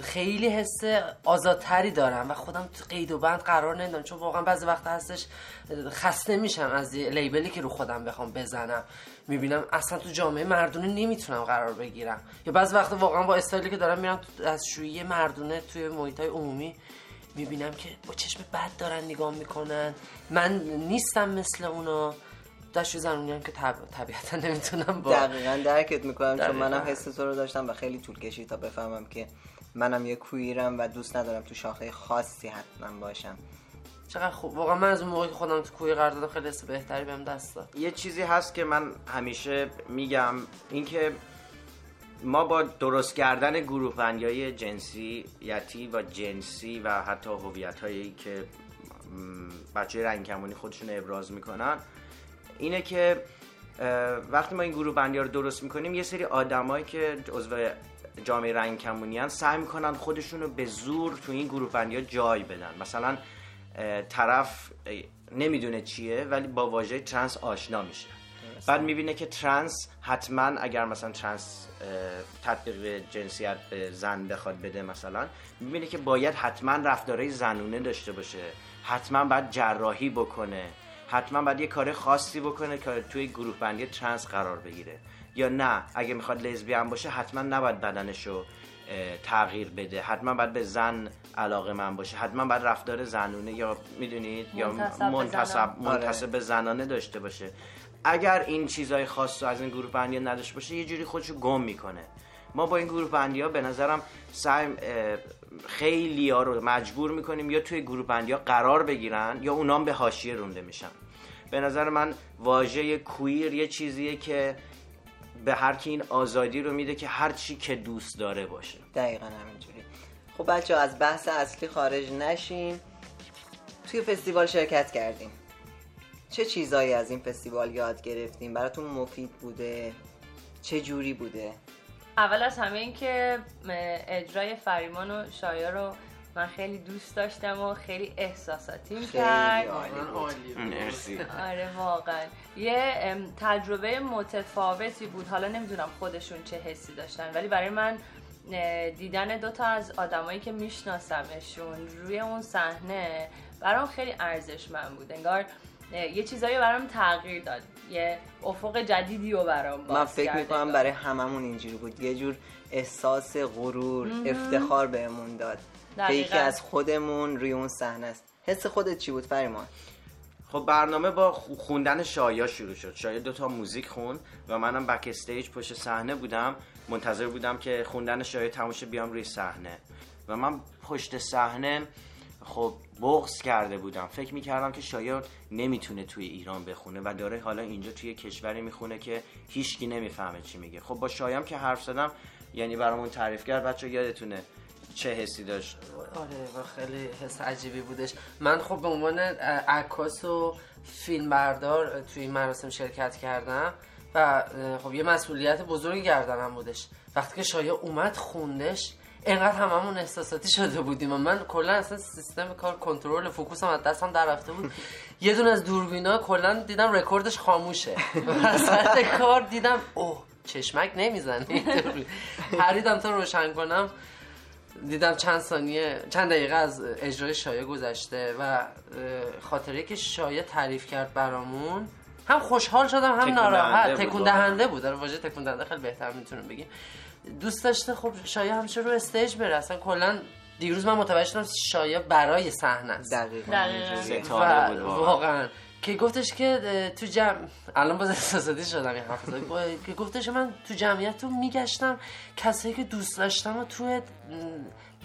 Speaker 9: خیلی حس آزادتری دارم و خودم تو قید و بند قرار نمیدم چون واقعا بعضی وقت هستش خسته میشم از لیبلی که رو خودم بخوام بزنم. می‌بینم اصلا تو جامعه مردونه نمی‌تونم قرار بگیرم. یا بعضی وقت واقعا با استایلی که دارم میرم تو- از شویی مردونه توی محیط های عمومی می‌بینم که با چشم بد دارن نگاه می‌کنن. من نیستم مثل اونا. دشوی زنونی هم که طب... طبیعتا نمی‌تونم با
Speaker 8: دقیقا درکت می‌کنم چون منم
Speaker 9: دقیقاً.
Speaker 8: حس تو رو داشتم و خیلی طول کشید تا بفهمم که منم یه کویرم و دوست ندارم تو شاخه خاصی حتما باشم.
Speaker 9: چقدر خوب. واقعا من از اون موقعی که خودم تو کوی قرار دادم خیلی حس بهتری بهم دست داد.
Speaker 2: یه چیزی هست که من همیشه میگم اینکه ما با درست کردن گروه بندی جنسیتی و جنسی و حتی هویت هایی که بچه رنگ کمونی خودشون ابراز می‌کنن اینه که وقتی ما این گروه بندی ها رو درست می‌کنیم یه سری آدمایی که عضو جامعه رنگین کمونی هستن سعی می‌کنن خودشون رو به زور تو این گروه بندی ها جای بدن. مثلا طرف نمی‌دونه چیه ولی با واژه ترنس آشنا میشه. بعد می‌بینه که ترنس حتما اگر مثلا ترنس تطبیق جنسیت به زن بخواد بده مثلا می‌بینه که باید حتما رفتارهای زنونه داشته باشه. حتما باید جراحی بکنه. حتما باید یه کار خاصی بکنه که توی گروه بندی ترنس قرار بگیره. یا نه. اگه می‌خواد لزبیان باشه حتما نباید بدنشو تغییر بده. حتما باید به زن علاقه من باشه. حتما باید رفتار زنونه یا می‌دونید یا
Speaker 3: منتسب زنان.
Speaker 2: منتسب به زنانه داشته باشه. اگر این چیزهای خاص رو از این گروه بندی نداشته باشه یه جوری خودشو گم می‌کنه. ما با این گروه بندی ها به نظرم سعی خیلی ها رو مجبور می‌کنیم یا توی گروه بندی ها قرار بگیرن یا اونام به حاشیه رونده میشن. به نظر من واژه کویر یه چیزیه که به هر کی این آزادی رو میده که هر چی که دوست داره باشه.
Speaker 8: دقیقا همینجوری. خب بچه از بحث اصلی خارج نشیم توی فستیوال شرکت کردیم. چه چیزایی از این فستیوال یاد گرفتیم؟ براتون مفید بوده؟ چه جوری بوده؟
Speaker 3: اول از همه این که اجرای فریمان و شایا رو من خیلی دوست داشتم و خیلی احساساتیم کرد.
Speaker 8: عالی
Speaker 9: من
Speaker 8: بود.
Speaker 9: عالی بود.
Speaker 2: مرسی.
Speaker 3: آره واقعا. یه تجربه متفاوتی بود. حالا نمی‌دونم خودشون چه حسی داشتن ولی برای من دیدن دوتا از آدمایی که میشناسمشون روی اون صحنه برام خیلی ارزشمند بود. انگار یه چیزایی برام تغییر داد. یه افق جدیدی رو برام باز
Speaker 8: من فکر می‌کنم. برای هممون اینجوری بود. یه جور احساس غرور افتخار بهمون داد. که از خودمون روی اون صحنه است. حس خودت چی بود فریمان؟
Speaker 2: خب برنامه با خو- خوندن شایا شروع شد. شایا دو تا موزیک خون و منم بک استیج پشت صحنه بودم. منتظر بودم که خوندن شایا تموم شه بیام روی صحنه. و من پشت صحنه خب بغض کرده بودم. فکر می‌کردم که شایا نمی‌تونه توی ایران بخونه و داره حالا اینجا توی کشوری می‌خونه که هیچکی نمی‌فهمه چی میگه. خب با شایام که حرف زدم یعنی برامون تعریف کرد بچه یادتونه. چه حسی داشت؟
Speaker 9: آره و خیلی حس عجیبی بودش. من خب به عنوان عکاس و فیلم بردار توی این مراسم شرکت کردم و خب یه مسئولیت بزرگی گردنم بودش. وقتی که شایع اومد خوندش انقدر هممون احساساتی شده بودیم و من کلا اصلا سیستم کار کنترل فوکوسم از دستم در رفته بود. یه دونه از دوربینا کلا دیدم رکوردش خاموشه. وسط کار دیدم اوه چشمک نمی‌زنه پریدم تا روشن کنم. دیدم چند ثانیه چند دقیقه از اجرای شایع گذشته و خاطره که شایع تعریف کرد برامون. هم خوشحال شدم هم ناراحت. تکون دهنده بود. داره واژه تکون دهنده خیلی بهتر می‌تونم بگیم. دوست داشته خب شایع همیشه رو استیج بره. اصلا کلا دیروز من متوجه شدم شایع برای صحنه است.
Speaker 8: دقیقا.
Speaker 3: دقیقاً.
Speaker 2: بود
Speaker 9: و
Speaker 2: واقعا.
Speaker 9: که گفتش که تو جمع الان باز احساساتی شدم این حرف زدم. با- که گفتش من تو جمعیت رو میگشتم کسایی که دوست داشتم و تو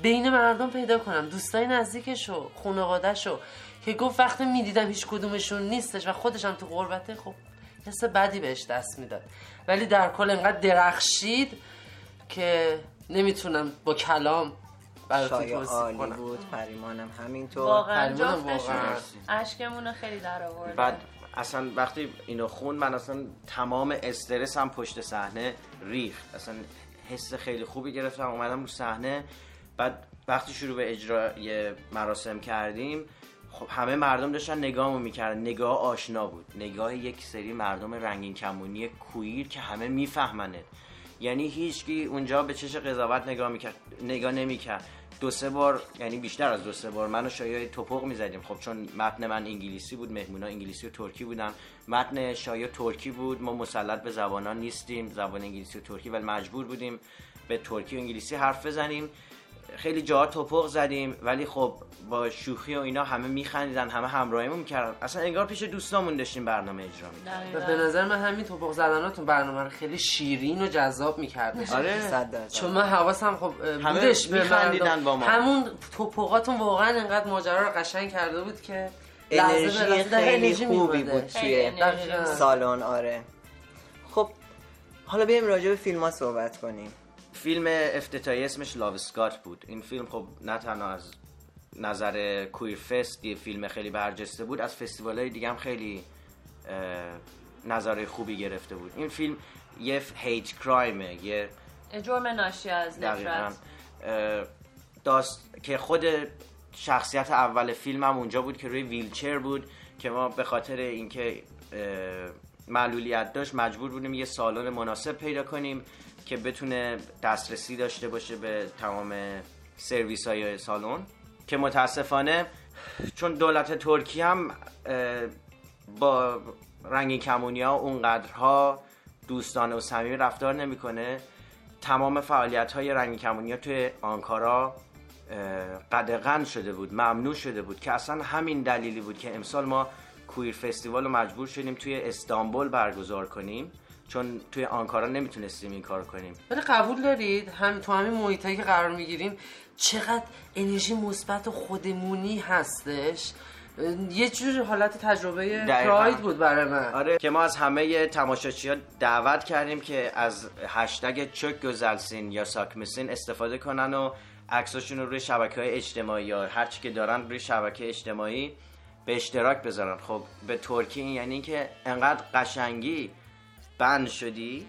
Speaker 9: بین مردم پیدا کنم دوستای نزدیکشو خانوادهشو که گفت وقتی می‌دیدم هیچ کدومشون نیستش و خودشم تو غربته خب حس بدی بهش دست می‌داد ولی در کل انقدر درخشید که نمی‌تونم با کلام براتون توصیف کنم.
Speaker 8: بود پریمانم همینطور.
Speaker 3: واقعا جفتشون
Speaker 9: واقعا.
Speaker 3: اشکمون رو خیلی در آورد
Speaker 2: بعد اصلا وقتی اینو خون من اصلا تمام استرس هم پشت صحنه ریخت. اصلا حس خیلی خوبی گرفتم اومدم رو صحنه. بعد وقتی شروع به اجرای مراسم کردیم خب همه مردم داشتن نگاهمو می‌کردن. نگاه آشنا بود. نگاه یک سری مردم رنگین کمونی کویر که همه میفهمنه. یعنی هیچکی اونجا به چش قضاوت نگاه می‌کرد نگاه نمی‌کرد. دو سه بار یعنی بیشتر از دو سه بار من و شایع توپق می‌زدیم. خب چون متن من انگلیسی بود مهمونا انگلیسی و ترکی بودن. متن شایع ترکی بود. ما مسلط به زبانان نیستیم. زبان انگلیسی و ترکی ولی مجبور بودیم به ترکی و انگلیسی حرف بزنیم. خیلی جاها توپق زدیم ولی خب با شوخی و اینا همه میخندیدن همه همراهیمون می‌کردن اصلا انگار پیش دوستامون داشتیم برنامه اجرا می‌کردیم
Speaker 9: و به نظر من همین توپق زدناتون برنامه رو خیلی شیرین و جذاب میکردش
Speaker 2: آره.
Speaker 9: چون من حواسم خب بودش به
Speaker 2: می‌خندیدن. با ما.
Speaker 9: همون توپقاتون واقعا انقدر ماجرا رو قشنگ کرده بود که لحظه به
Speaker 8: انرژی خیلی خوبی. بود توی. سالن آره خب حالا بریم راجع به فیلم ها صحبت کنیم
Speaker 2: فیلم افتتاحی اسمش لاو اسکات بود. این فیلم خب نه تنها از نظر کویر فست یه فیلم خیلی برجسته بود از فستیوال های دیگه هم خیلی نظر خوبی گرفته بود. این فیلم یه هیت کرایمه یه
Speaker 3: جرم ناشی از نفرت.
Speaker 2: داست که خود شخصیت اول فیلم هم اونجا بود که روی ویلچر بود که ما به خاطر اینکه معلولیت داشت مجبور بودیم یه سالن مناسب پیدا کنیم. که بتونه دسترسی داشته باشه به تمام سرویس های سالن که متاسفانه چون دولت ترکیه هم با رنگین کمونی ها اونقدرها دوستانه و صمیمی رفتار نمی‌کنه تمام فعالیت های رنگین کمونی ها توی آنکارا قدغن شده بود ممنوع شده بود که اصلا همین دلیلی بود که امسال ما کویر فستیوال رو مجبور شدیم توی استانبول برگزار کنیم. چون توی آنکارا نمی‌تونستیم این کار کنیم.
Speaker 9: ولی قبول دارید؟ هم تو همین محیطایی که قرار می‌گیریم چقدر انرژی مثبت و خودمونی هستش. یه جور حالت تجربه. پراید بود برای من.
Speaker 2: آره که ما از همه تماشاچی ها دعوت کردیم که از هشتگ چک گزلسین یا ساکمسین استفاده کنن و عکساشون رو روی شبکه های اجتماعی یا هرچی که دارن روی شبکه اجتماعی به اشتراک بذارن. خب به ترکی این یعنی که انقدر قشنگی بند شدی؟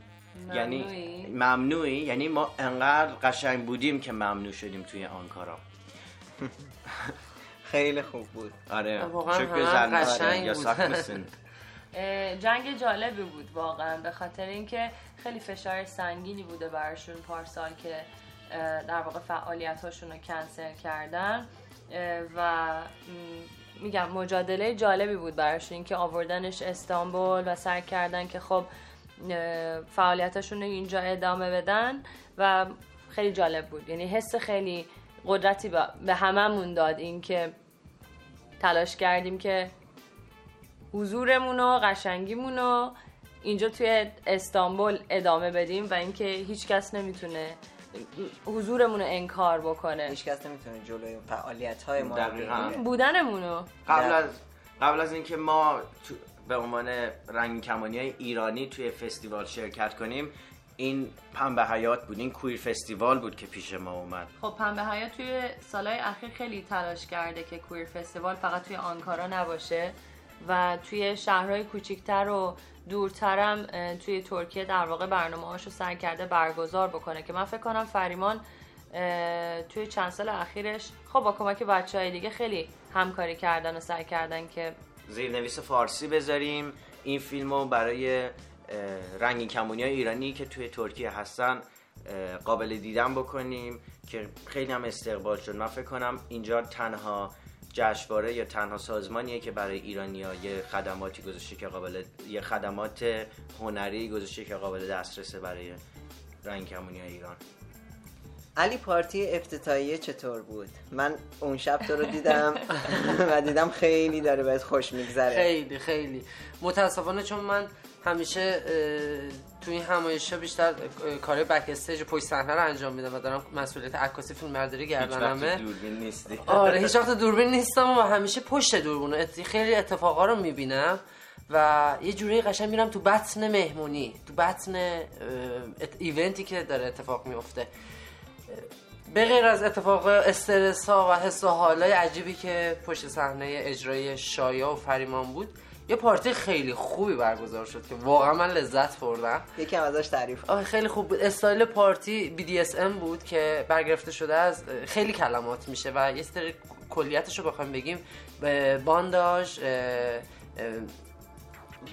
Speaker 2: یعنی
Speaker 9: ممنوعی؟
Speaker 2: ممنوعی؟ یعنی ما انقدر قشنگ بودیم که ممنوع شدیم توی آنکارا.
Speaker 8: خیلی خوب بود.
Speaker 2: آره.
Speaker 9: همه
Speaker 2: گزلسین
Speaker 9: قشنگ
Speaker 2: یا
Speaker 10: جنگ جالبی بود واقعا به خاطر اینکه خیلی فشار سنگینی بوده براشون پارسال که در واقع فعالیت هاشون رو کنسل کردن. و میگم مجادله جالبی بود براشون که آوردنش استانبول و سعی کردن که خب اه، فعالیتاشون رو اینجا ادامه بدن و خیلی جالب بود. یعنی حس خیلی قدرتی به- به هممون داد اینکه تلاش کردیم که حضورمون و قشنگیمون رو اینجا توی استانبول ادامه بدیم و اینکه هیچ کس نمی‌تونه حضورمون رو انکار بکنه.
Speaker 8: هیچ کس نمی‌تونه جلوی فعالیت های ما.
Speaker 10: بودنمون رو
Speaker 2: قبل از قبل از اینکه ما به عنوان رنگین کمانی ایرانی توی فستیوال شرکت کنیم این پنبه حیات بود این کویر فستیوال بود که پیش ما اومد.
Speaker 10: خب پنبه حیات توی سالهای اخیر خیلی تلاش کرده که کویر فستیوال فقط توی آنکارا نباشه و توی شهرهای کوچیکتر و دورترم توی ترکیه در واقع برنامه هاشو سعی کرده برگزار بکنه که من فکر کنم فریمان توی چند سال اخیرش خب با کمک بچه های دیگه خیلی همکاری کردن و سعی کردن که
Speaker 2: زیرنویس فارسی بذاریم. این فیلم رو برای اه، رنگین کمونی های ایرانی که توی ترکیه هستن قابل دیدن بکنیم که خیلی هم استقبال شد. من فکر کنم اینجا تنها جشنواره یا تنها سازمانیه که برای ایرانیا یه خدماتی گذاشته که قابل یه خدمات هنری گذاشته که قابل دسترسه برای رنگین کمونی ایران.
Speaker 8: علی پارتی افتتاحیه چطور بود؟ من اون شب تو رو دیدم و دیدم خیلی داره بهت خوش میگذره.
Speaker 9: خیلی خیلی. متاسفانه چون من همیشه تو این همایش بیشتر کار بک استیج و پشت صحنه رو انجام میدم و دارم مسئولیت عکاسی فیلم برداری
Speaker 2: هیچ وقت
Speaker 9: گردنمه
Speaker 2: دوربین نیستی.
Speaker 9: آره هیچ وقت دوربین نیستم و همیشه پشت دوربین خیلی اتفاقا رو می‌بینم و یه جوری قشنگ میرم تو بطن مهمونی تو بطن ایونتی که داره اتفاق میفته به غیر از اتفاق استرس ها و حس و حالای عجیبی که پشت صحنه اجرای شایا و فریمان بود یه پارتی خیلی خوبی برگزار شد که واقعا من لذت بردم.
Speaker 8: یکم ازش تعریف.
Speaker 9: آه خیلی خوب بود. استایل پارتی BDSM بود که برگرفته شده از خیلی کلمات میشه و یه سری کلیتش رو بخوایم بگیم. اه،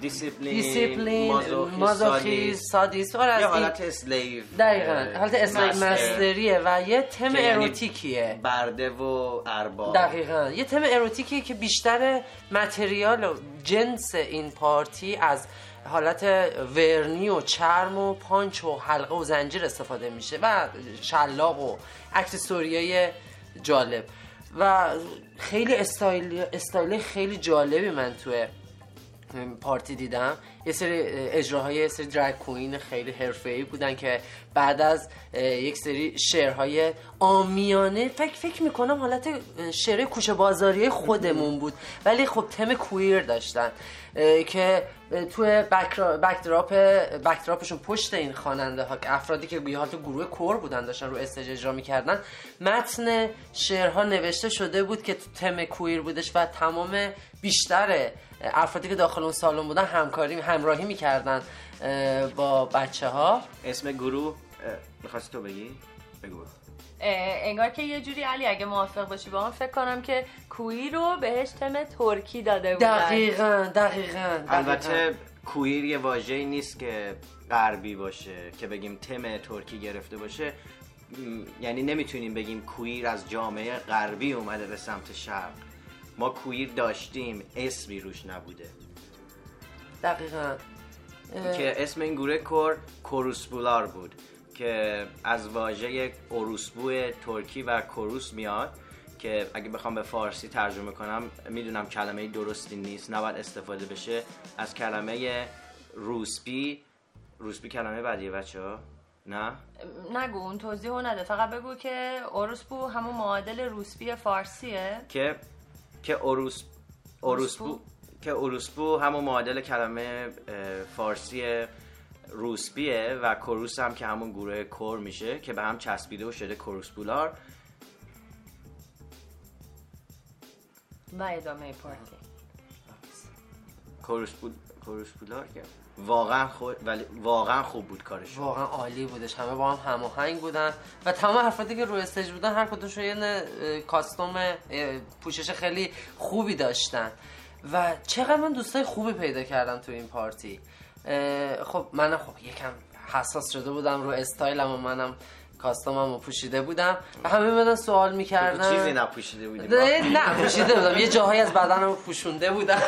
Speaker 2: discipline
Speaker 9: discipline
Speaker 2: مازوخیسم،
Speaker 9: مازوخیسم سادیست آره از
Speaker 2: یه حالت slave
Speaker 9: دقیقا. حالت master.
Speaker 2: master
Speaker 9: یه و یه تم
Speaker 2: یعنی
Speaker 9: اروتیکیه.
Speaker 2: برده و ارباب.
Speaker 9: دقیقا. یه تم اروتیکیه که بیشتر material و جنس این پارتی از حالت ورنی و چرم و پانچ و حلقه و زنجیر استفاده میشه و شلاق و اکسسوریای جالب. و خیلی استایل استایل خیلی جالبی من توی پارتی دیدم. یه سری اجراهای یه سری drag queen خیلی حرفه‌ای بودن که بعد از یک سری شعرهای عامیانه فکر فکر می‌کنم حالت شعر کوچه بازاری خودمون بود. ولی خب تم queer داشتن که توی بکدراپ بکدراپشون پشت این خواننده ها که افرادی که به حالت گروه کور بودن داشتن رو استیج اجرا می‌کردن متن شعرها نوشته شده بود که تو تم کویر بودش و تمام بیشتر افرادی که داخل اون سالن بودن همکاری همراهی می‌کردن با بچه ها
Speaker 2: اسم گروه می‌خواستی تو بگی؟ بگو.
Speaker 10: انگار که یه جوری علی اگه موافق باشی با من فکر کنم که کوی رو بهش تم ترکی داده بودن.
Speaker 9: دقیقا دقیقا.
Speaker 2: البته کویر یه واژه‌ای نیست که غربی باشه که بگیم تم ترکی گرفته باشه. م، یعنی نمی‌تونیم بگیم کویر از جامعه غربی اومده به سمت شرق. ما کویر داشتیم اسمی روش نبوده.
Speaker 9: دقیقا. اه،
Speaker 2: که اسم این گروه کور کوروسبولار بود که از واژه اوروسبو ترکی و کوروس میاد که اگه بخوام به فارسی ترجمه کنم می‌دونم کلمه درستی نیست نباید استفاده بشه. از کلمه روسپی روسپی کلمه بدیه بچه ها؟ نه؟
Speaker 3: نگو اون توضیح نده. فقط بگو که اوروسپو همون معادل روسپی فارسیه.
Speaker 2: که که اوروس اوروسبو
Speaker 3: اوروسبو؟
Speaker 2: که اوروسبو همون معادل کلمه فارسی روسبیه و کروس هم که همون گروه کور میشه که به هم چسبیده و شده کروسپولار
Speaker 3: و ادامه پارتی
Speaker 2: کروسپول کروسپولار که واقعا خود ولی واقعا خوب بود کارش.
Speaker 9: واقعا عالی بودش. همه با هم هماهنگ بودن. و تمام افرادی که روی استیج بودن هر کدومشون یه کاستوم پوشش خیلی خوبی داشتن. و چقدر من دوستای خوبی پیدا کردم تو این پارتی. خب من خب یکم حساس شده بودم رو استایلم و منم کاستومم رو پوشیده بودم. و همه بدن سوال می‌کردن.
Speaker 2: چیزی نپوشیده بودیم
Speaker 9: نه نه پوشیده بودم. یه جاهایی از بدنم پوشونده بودم.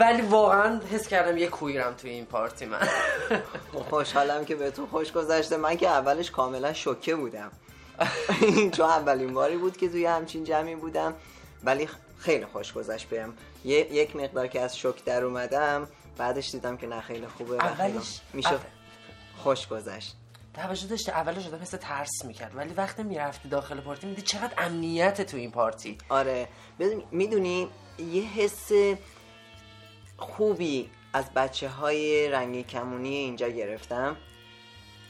Speaker 9: ولی واقعا حس کردم یه کویرم توی این پارتی من.
Speaker 8: خوشحالم که به تو خوش گذشته. من که اولش کاملا شوکه بودم. چون اولین باری بود که توی همچین جمعی بودم. ولی خیلی خوش گذشت بهم. یک مقدار که از شوک در اومدم بعدش دیدم که نه خیلی خوبه
Speaker 9: اولش-
Speaker 8: میشه خوش گذشت.
Speaker 9: توجه داشته اولش آدم حس ترس می‌کرد. ولی وقتی می‌رفتی داخل پارتی میدی چقدر امنیت تو این پارتی.
Speaker 8: آره. می‌دونی یه حس خوبی از بچه های رنگی کمونی اینجا گرفتم.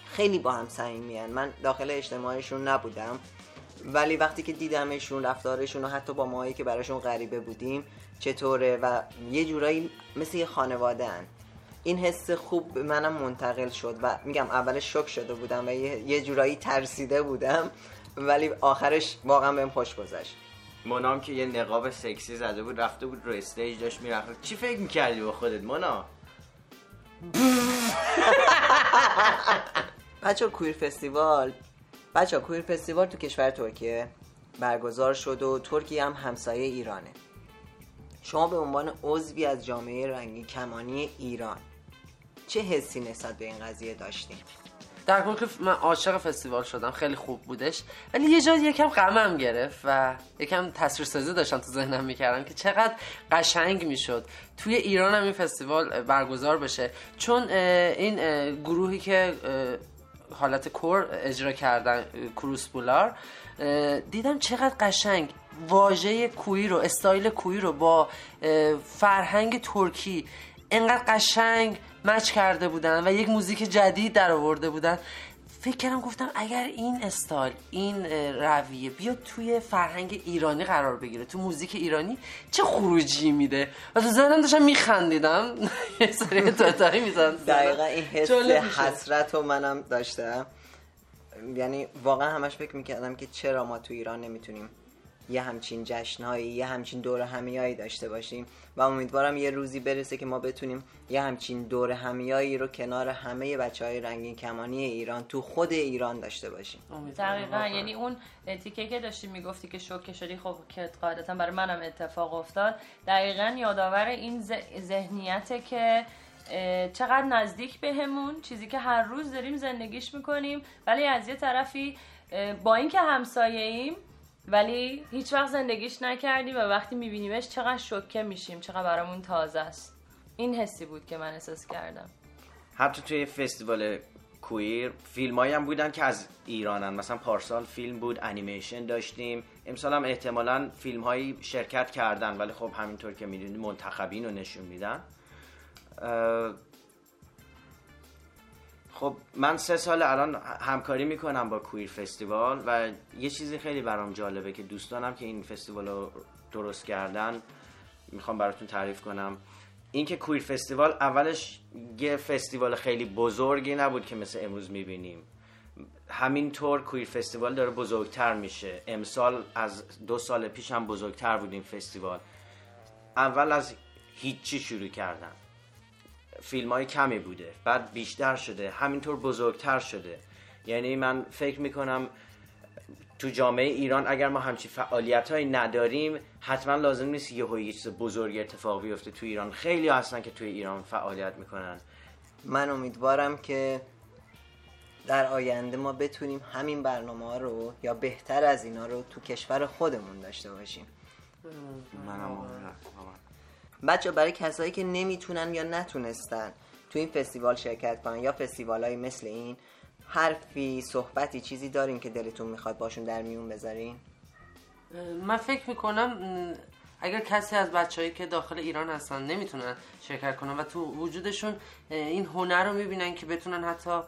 Speaker 8: خیلی با هم صمیمیان من داخل اجتماعشون نبودم. ولی وقتی که دیدمشون رفتارشون و حتی با ماهایی که براشون غریبه بودیم چطوره؟ و یه جورایی مثل یه خانواده این حس خوب به منم منتقل شد و میگم اولش شک شده بودم و یه, جورایی ترسیده بودم ولی آخرش واقعا بهم خوش گذشت.
Speaker 2: منام که یه نقاب سکسی زده بود رفته بود رو استیج داشت می‌رفت. چی فکر می‌کردی با خودت مونا؟
Speaker 8: بچه کویر فستیوال. بچه کویر فستیوال تو کشور ترکیه برگزار شد و ترکیه هم همسایه ایرانه. شما به عنوان عضوی از جامعه رنگی کمانی ایران. چه حسی نسبت به این قضیه داشتیم؟
Speaker 9: در کل که من عاشق فستیوال شدم خیلی خوب بودش. ولی یه جا یکم غمم گرفت و یکم تصویرسازی داشتم تو ذهنم می‌کردم که چقدر قشنگ می‌شد. توی ایران هم این فستیوال برگزار بشه. چون این گروهی که حالت کور اجرا کردن کروس بولار دیدم چقدر قشنگ. واژه queer رو استایل queer رو با فرهنگ ترکی انقدر قشنگ match کرده بودن و یک موزیک جدید در آورده بودن. فکر کردم گفتم اگر این استایل این رویه بیاد توی فرهنگ ایرانی قرار بگیره تو موزیک ایرانی چه خروجی میده؟ و تو ذهنم داشتم میخندیدم. یه سری تاتاری میزن
Speaker 8: دقیقا این حس حسرت رو منم داشتم. یعنی واقعا همش فکر می‌کردم که چرا ما تو ایران نمی‌تونیم یه همچین جشنهایی یه همچین دور همیایی داشته باشیم و امیدوارم یه روزی برسه که ما بتونیم یه همچین دور همیایی رو کنار همه بچه های رنگین کمانی ایران تو خود ایران داشته باشیم.
Speaker 3: دقیقا. یعنی اون تیکه که داشتی می‌گفتی که شوکه شدی خب که قاعدتا برای منم اتفاق افتاد. دقیقا یادآور این ذهنیته که چقدر نزدیک بهمون چیزی که هر روز داریم زندگیش می‌کنیم. ولی از یه طرفی با اینکه همسایه ایم ولی هیچ وقت زندگیش نکردیم و وقتی میبینیمش چقدر شوکه میشیم چقدر برامون تازه است. این حسی بود که من احساس کردم.
Speaker 2: حتی توی فستیوال کویر فیلم هم بودن که از ایرانن. مثلا پارسال فیلم بود انیمیشن داشتیم. امسال هم احتمالا فیلم هایی شرکت کردن. ولی خب همینطور که می‌دونی منتخبین رو نشون میدن. خب من سه سال الان همکاری می‌کنم با کویر فستیوال و یه چیزی خیلی برام جالبه که دوستانم که این فستیوال رو درست کردن می‌خوام براتون تعریف کنم. اینکه کویر فستیوال اولش یه فستیوال خیلی بزرگی نبود که مثل امروز می‌بینیم. همینطور کویر فستیوال داره بزرگتر میشه. امسال از دو سال پیش هم بزرگتر بود این فستیوال. اول از هیچی شروع کردم فیلم های کمی بوده. بعد بیشتر شده. همینطور بزرگتر شده. یعنی من فکر می‌کنم تو جامعه ایران اگر ما همچی فعالیت های نداریم حتما لازم نیست یه یه چیز بزرگ اتفاق بیفته تو ایران. خیلی هستن که توی ایران فعالیت می‌کنن.
Speaker 8: من امیدوارم که در آینده ما بتونیم همین برنامه ها رو یا بهتر از اینا رو تو کشور خودمون داشته باشیم.
Speaker 2: منم
Speaker 8: بچه برای کسایی که نمی‌تونن یا نتونستن تو این فستیوال شرکت کنن یا فستیوال های مثل این حرفی صحبتی چیزی دارین که دلتون می‌خواد باشون در میون بذارین؟
Speaker 9: من فکر می‌کنم اگر کسی از بچههایی که داخل ایران هستن نمی‌تونن شرکت کنن و تو وجودشون این هنر رو می‌بینن که بتونن حتی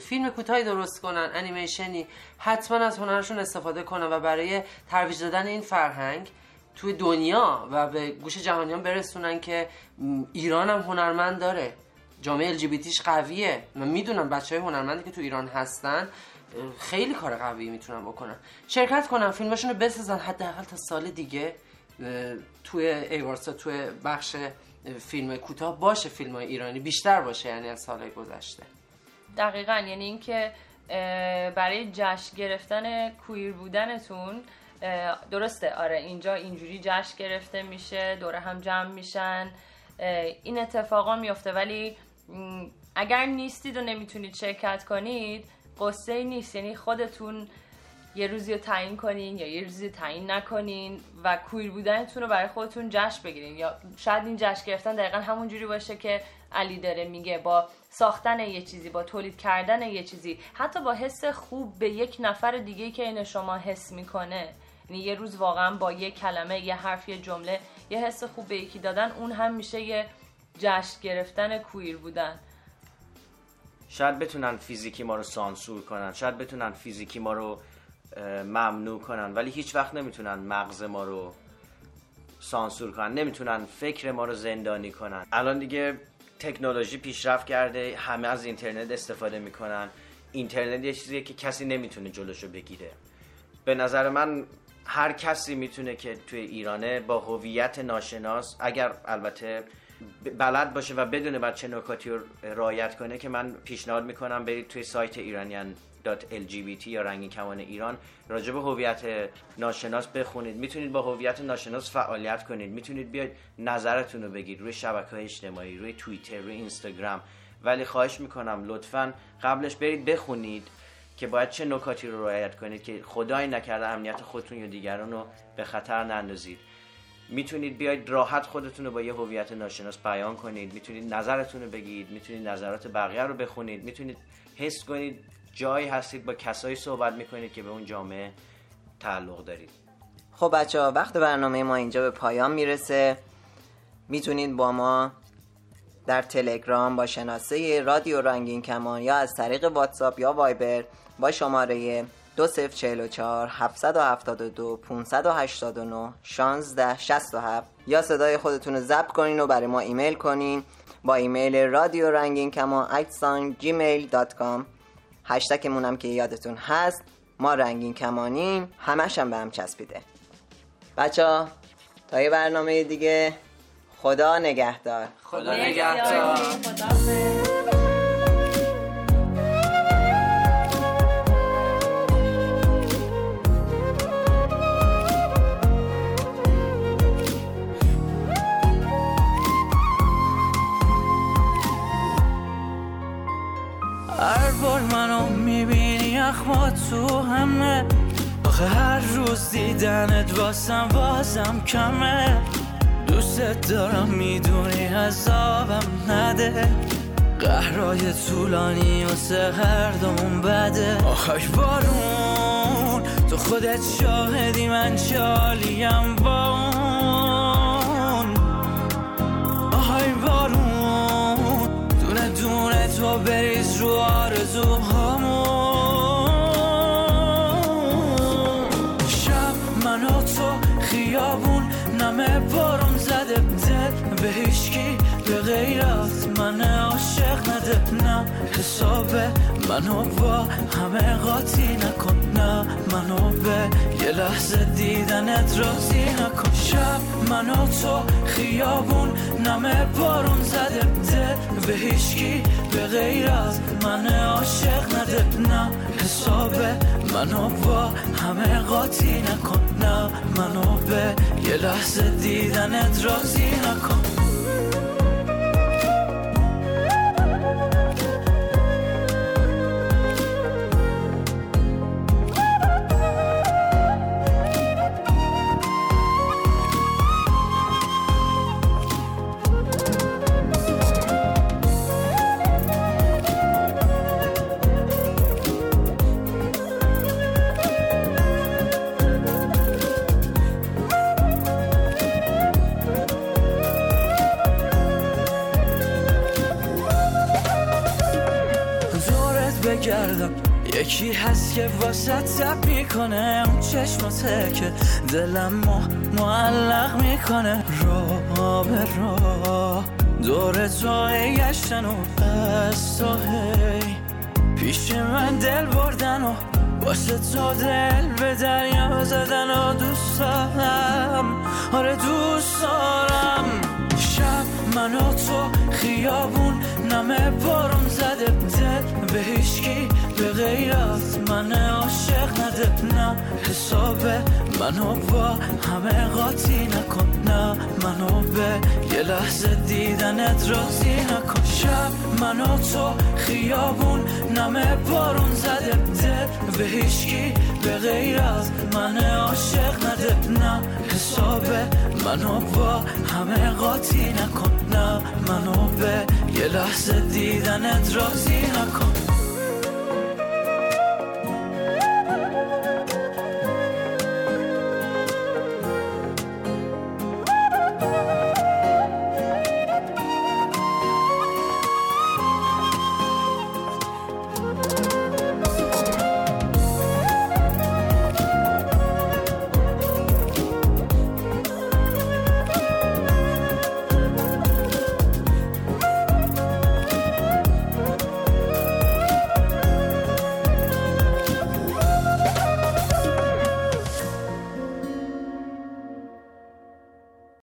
Speaker 9: فیلم کوتاهی درست کنن انیمیشنی حتما از هنرشون استفاده کنن و برای ترویج دادن این فرهنگ توی دنیا و به گوش جهانیان برسونن که ایران هم هنرمند داره. جامعه LGBTش قویه. من می‌دونم بچه های هنرمندی که تو ایران هستن خیلی کار قوی می‌تونن بکنن. شرکت کنن فیلماشون رو بسازن حداقل تا سال دیگه توی ایوارسا توی بخش فیلم کوتاه باشه فیلم های ایرانی. بیشتر باشه یعنی از سالهای گذشته.
Speaker 10: دقیقا یعنی اینکه برای جشن گرفتن کویر بودنتون درسته. آره اینجا اینجوری جشن گرفته میشه دوره هم جمع میشن. این اتفاقا میفته. ولی اگر نیستید و نمی‌تونید شرکت کنید قصه نیست. یعنی خودتون یه روزی رو تعیین کنین یا یه روزی رو تعیین نکنین و کویر بودنتون رو برای خودتون جشن بگیرین. یا شاید این جشن گرفتن دقیقا همون جوری باشه که علی داره میگه با ساختن یه چیزی با تولید کردن یه چیزی. حتی با حس خوب به یک نفر دیگه که این شما حس می‌کنه. یعنی یه روز واقعا با یه کلمه یه حرف یه جمله یه حس خوب به یکی دادن اون هم میشه یه جشن گرفتن کویر بودن.
Speaker 2: شاید بتونن فیزیکی ما رو سانسور کنن شاید بتونن فیزیکی ما رو ممنوع کنن ولی هیچ وقت نمی‌تونن مغز ما رو سانسور کنن نمی‌تونن فکر ما رو زندانی کنن. الان دیگه تکنولوژی پیشرفت کرده همه از اینترنت استفاده می‌کنن. اینترنت یه چیزیه که کسی نمی‌تونه جلوشو بگیره. به نظر من هر کسی می‌تونه که توی ایرانه با هویت ناشناس اگر البته بلد باشه و بدونه بعد چه نکاتی رو رایت کنه که من پیشنهاد می‌کنم برید توی سایت ایرانیان LGBT یا رنگین کمان ایران راجع به هویت ناشناس بخونید. می‌تونید با هویت ناشناس فعالیت کنید. می‌تونید بیاید نظرتون رو بگید روی شبکه های اجتماعی روی توییتر روی اینستاگرام. ولی خواهش می‌کنم لطفا قبلش برید بخونید. که باید چه نکاتی رو رعایت کنید که خدای نکرده امنیت خودتون یا دیگران رو به خطر نندازید. می‌تونید بیاید راحت خودتون رو با یه هویت ناشناس بیان کنید. می‌تونید نظرتون رو بگید. می‌تونید نظرات بقیه رو بخونید. می‌تونید حس کنید جایی هستید با کسایی صحبت می‌کنید که به اون جامعه تعلق دارید.
Speaker 8: خب بچه ها وقت برنامه ما اینجا به پایان می‌رسه. می‌تونید با ما در تلگرام با شناسه رادیو رنگین کمان یا از طریق واتساپ یا وایبر با شماره 2044 772 589 16 67 یا صدای خودتون رو ضبط کنین و برای ما ایمیل کنین با ایمیل رادیو رنگین کمان at sign Gmail dot com. هشتکمون هم که یادتون هست ما رنگین کمانیم همش هم به هم چسبیده. بچه ها تا یه برنامه دیگه خدا نگهدار.
Speaker 9: خدا نگهدار.
Speaker 11: واسم بازم کمه. دوست دارم می‌دونی عذابم نده. قهرای طولانی واسه هر دوم بده. آخش بارون تو خودت شاهدی من چالیم با اون. آهای بارون دونه دونه تو بریز رو به به غیرت من عاشق نده نه حساب منو با همه قاطی نکن نه منو به یه لحظه دیدنت راضی نکن شب منو تو خیابون نمه بارون زده دل به هیچکی به غیر از من عاشق نده نه حساب منو با همه قاطی نکن نه منو به یه لحظه دیدنت راضی نکن بگردم یکی هست که واسه تب می‌کنه اون چشماته که دلم ما معلق می‌کنه. را به را دور تو گشتن و از تو هی. پیش من دل بردن و واسه تو دل به دریا زدن و دوست دارم آره دوست دارم. شب من و تو خیابون نمه بارون زده. دل به هیچکی به غیر از من عاشق نده. نه حساب منو با همه قاطی نکن. نه منو به یه لحظه دیدنت راضی نکن. شب منو تو خیابون نمه بارون زده. دل به هیچکی به غیر از من عاشق نده. نه حساب منو با همه قاطی نکن نه منو به یه لحظه دیدنت راضی نکن.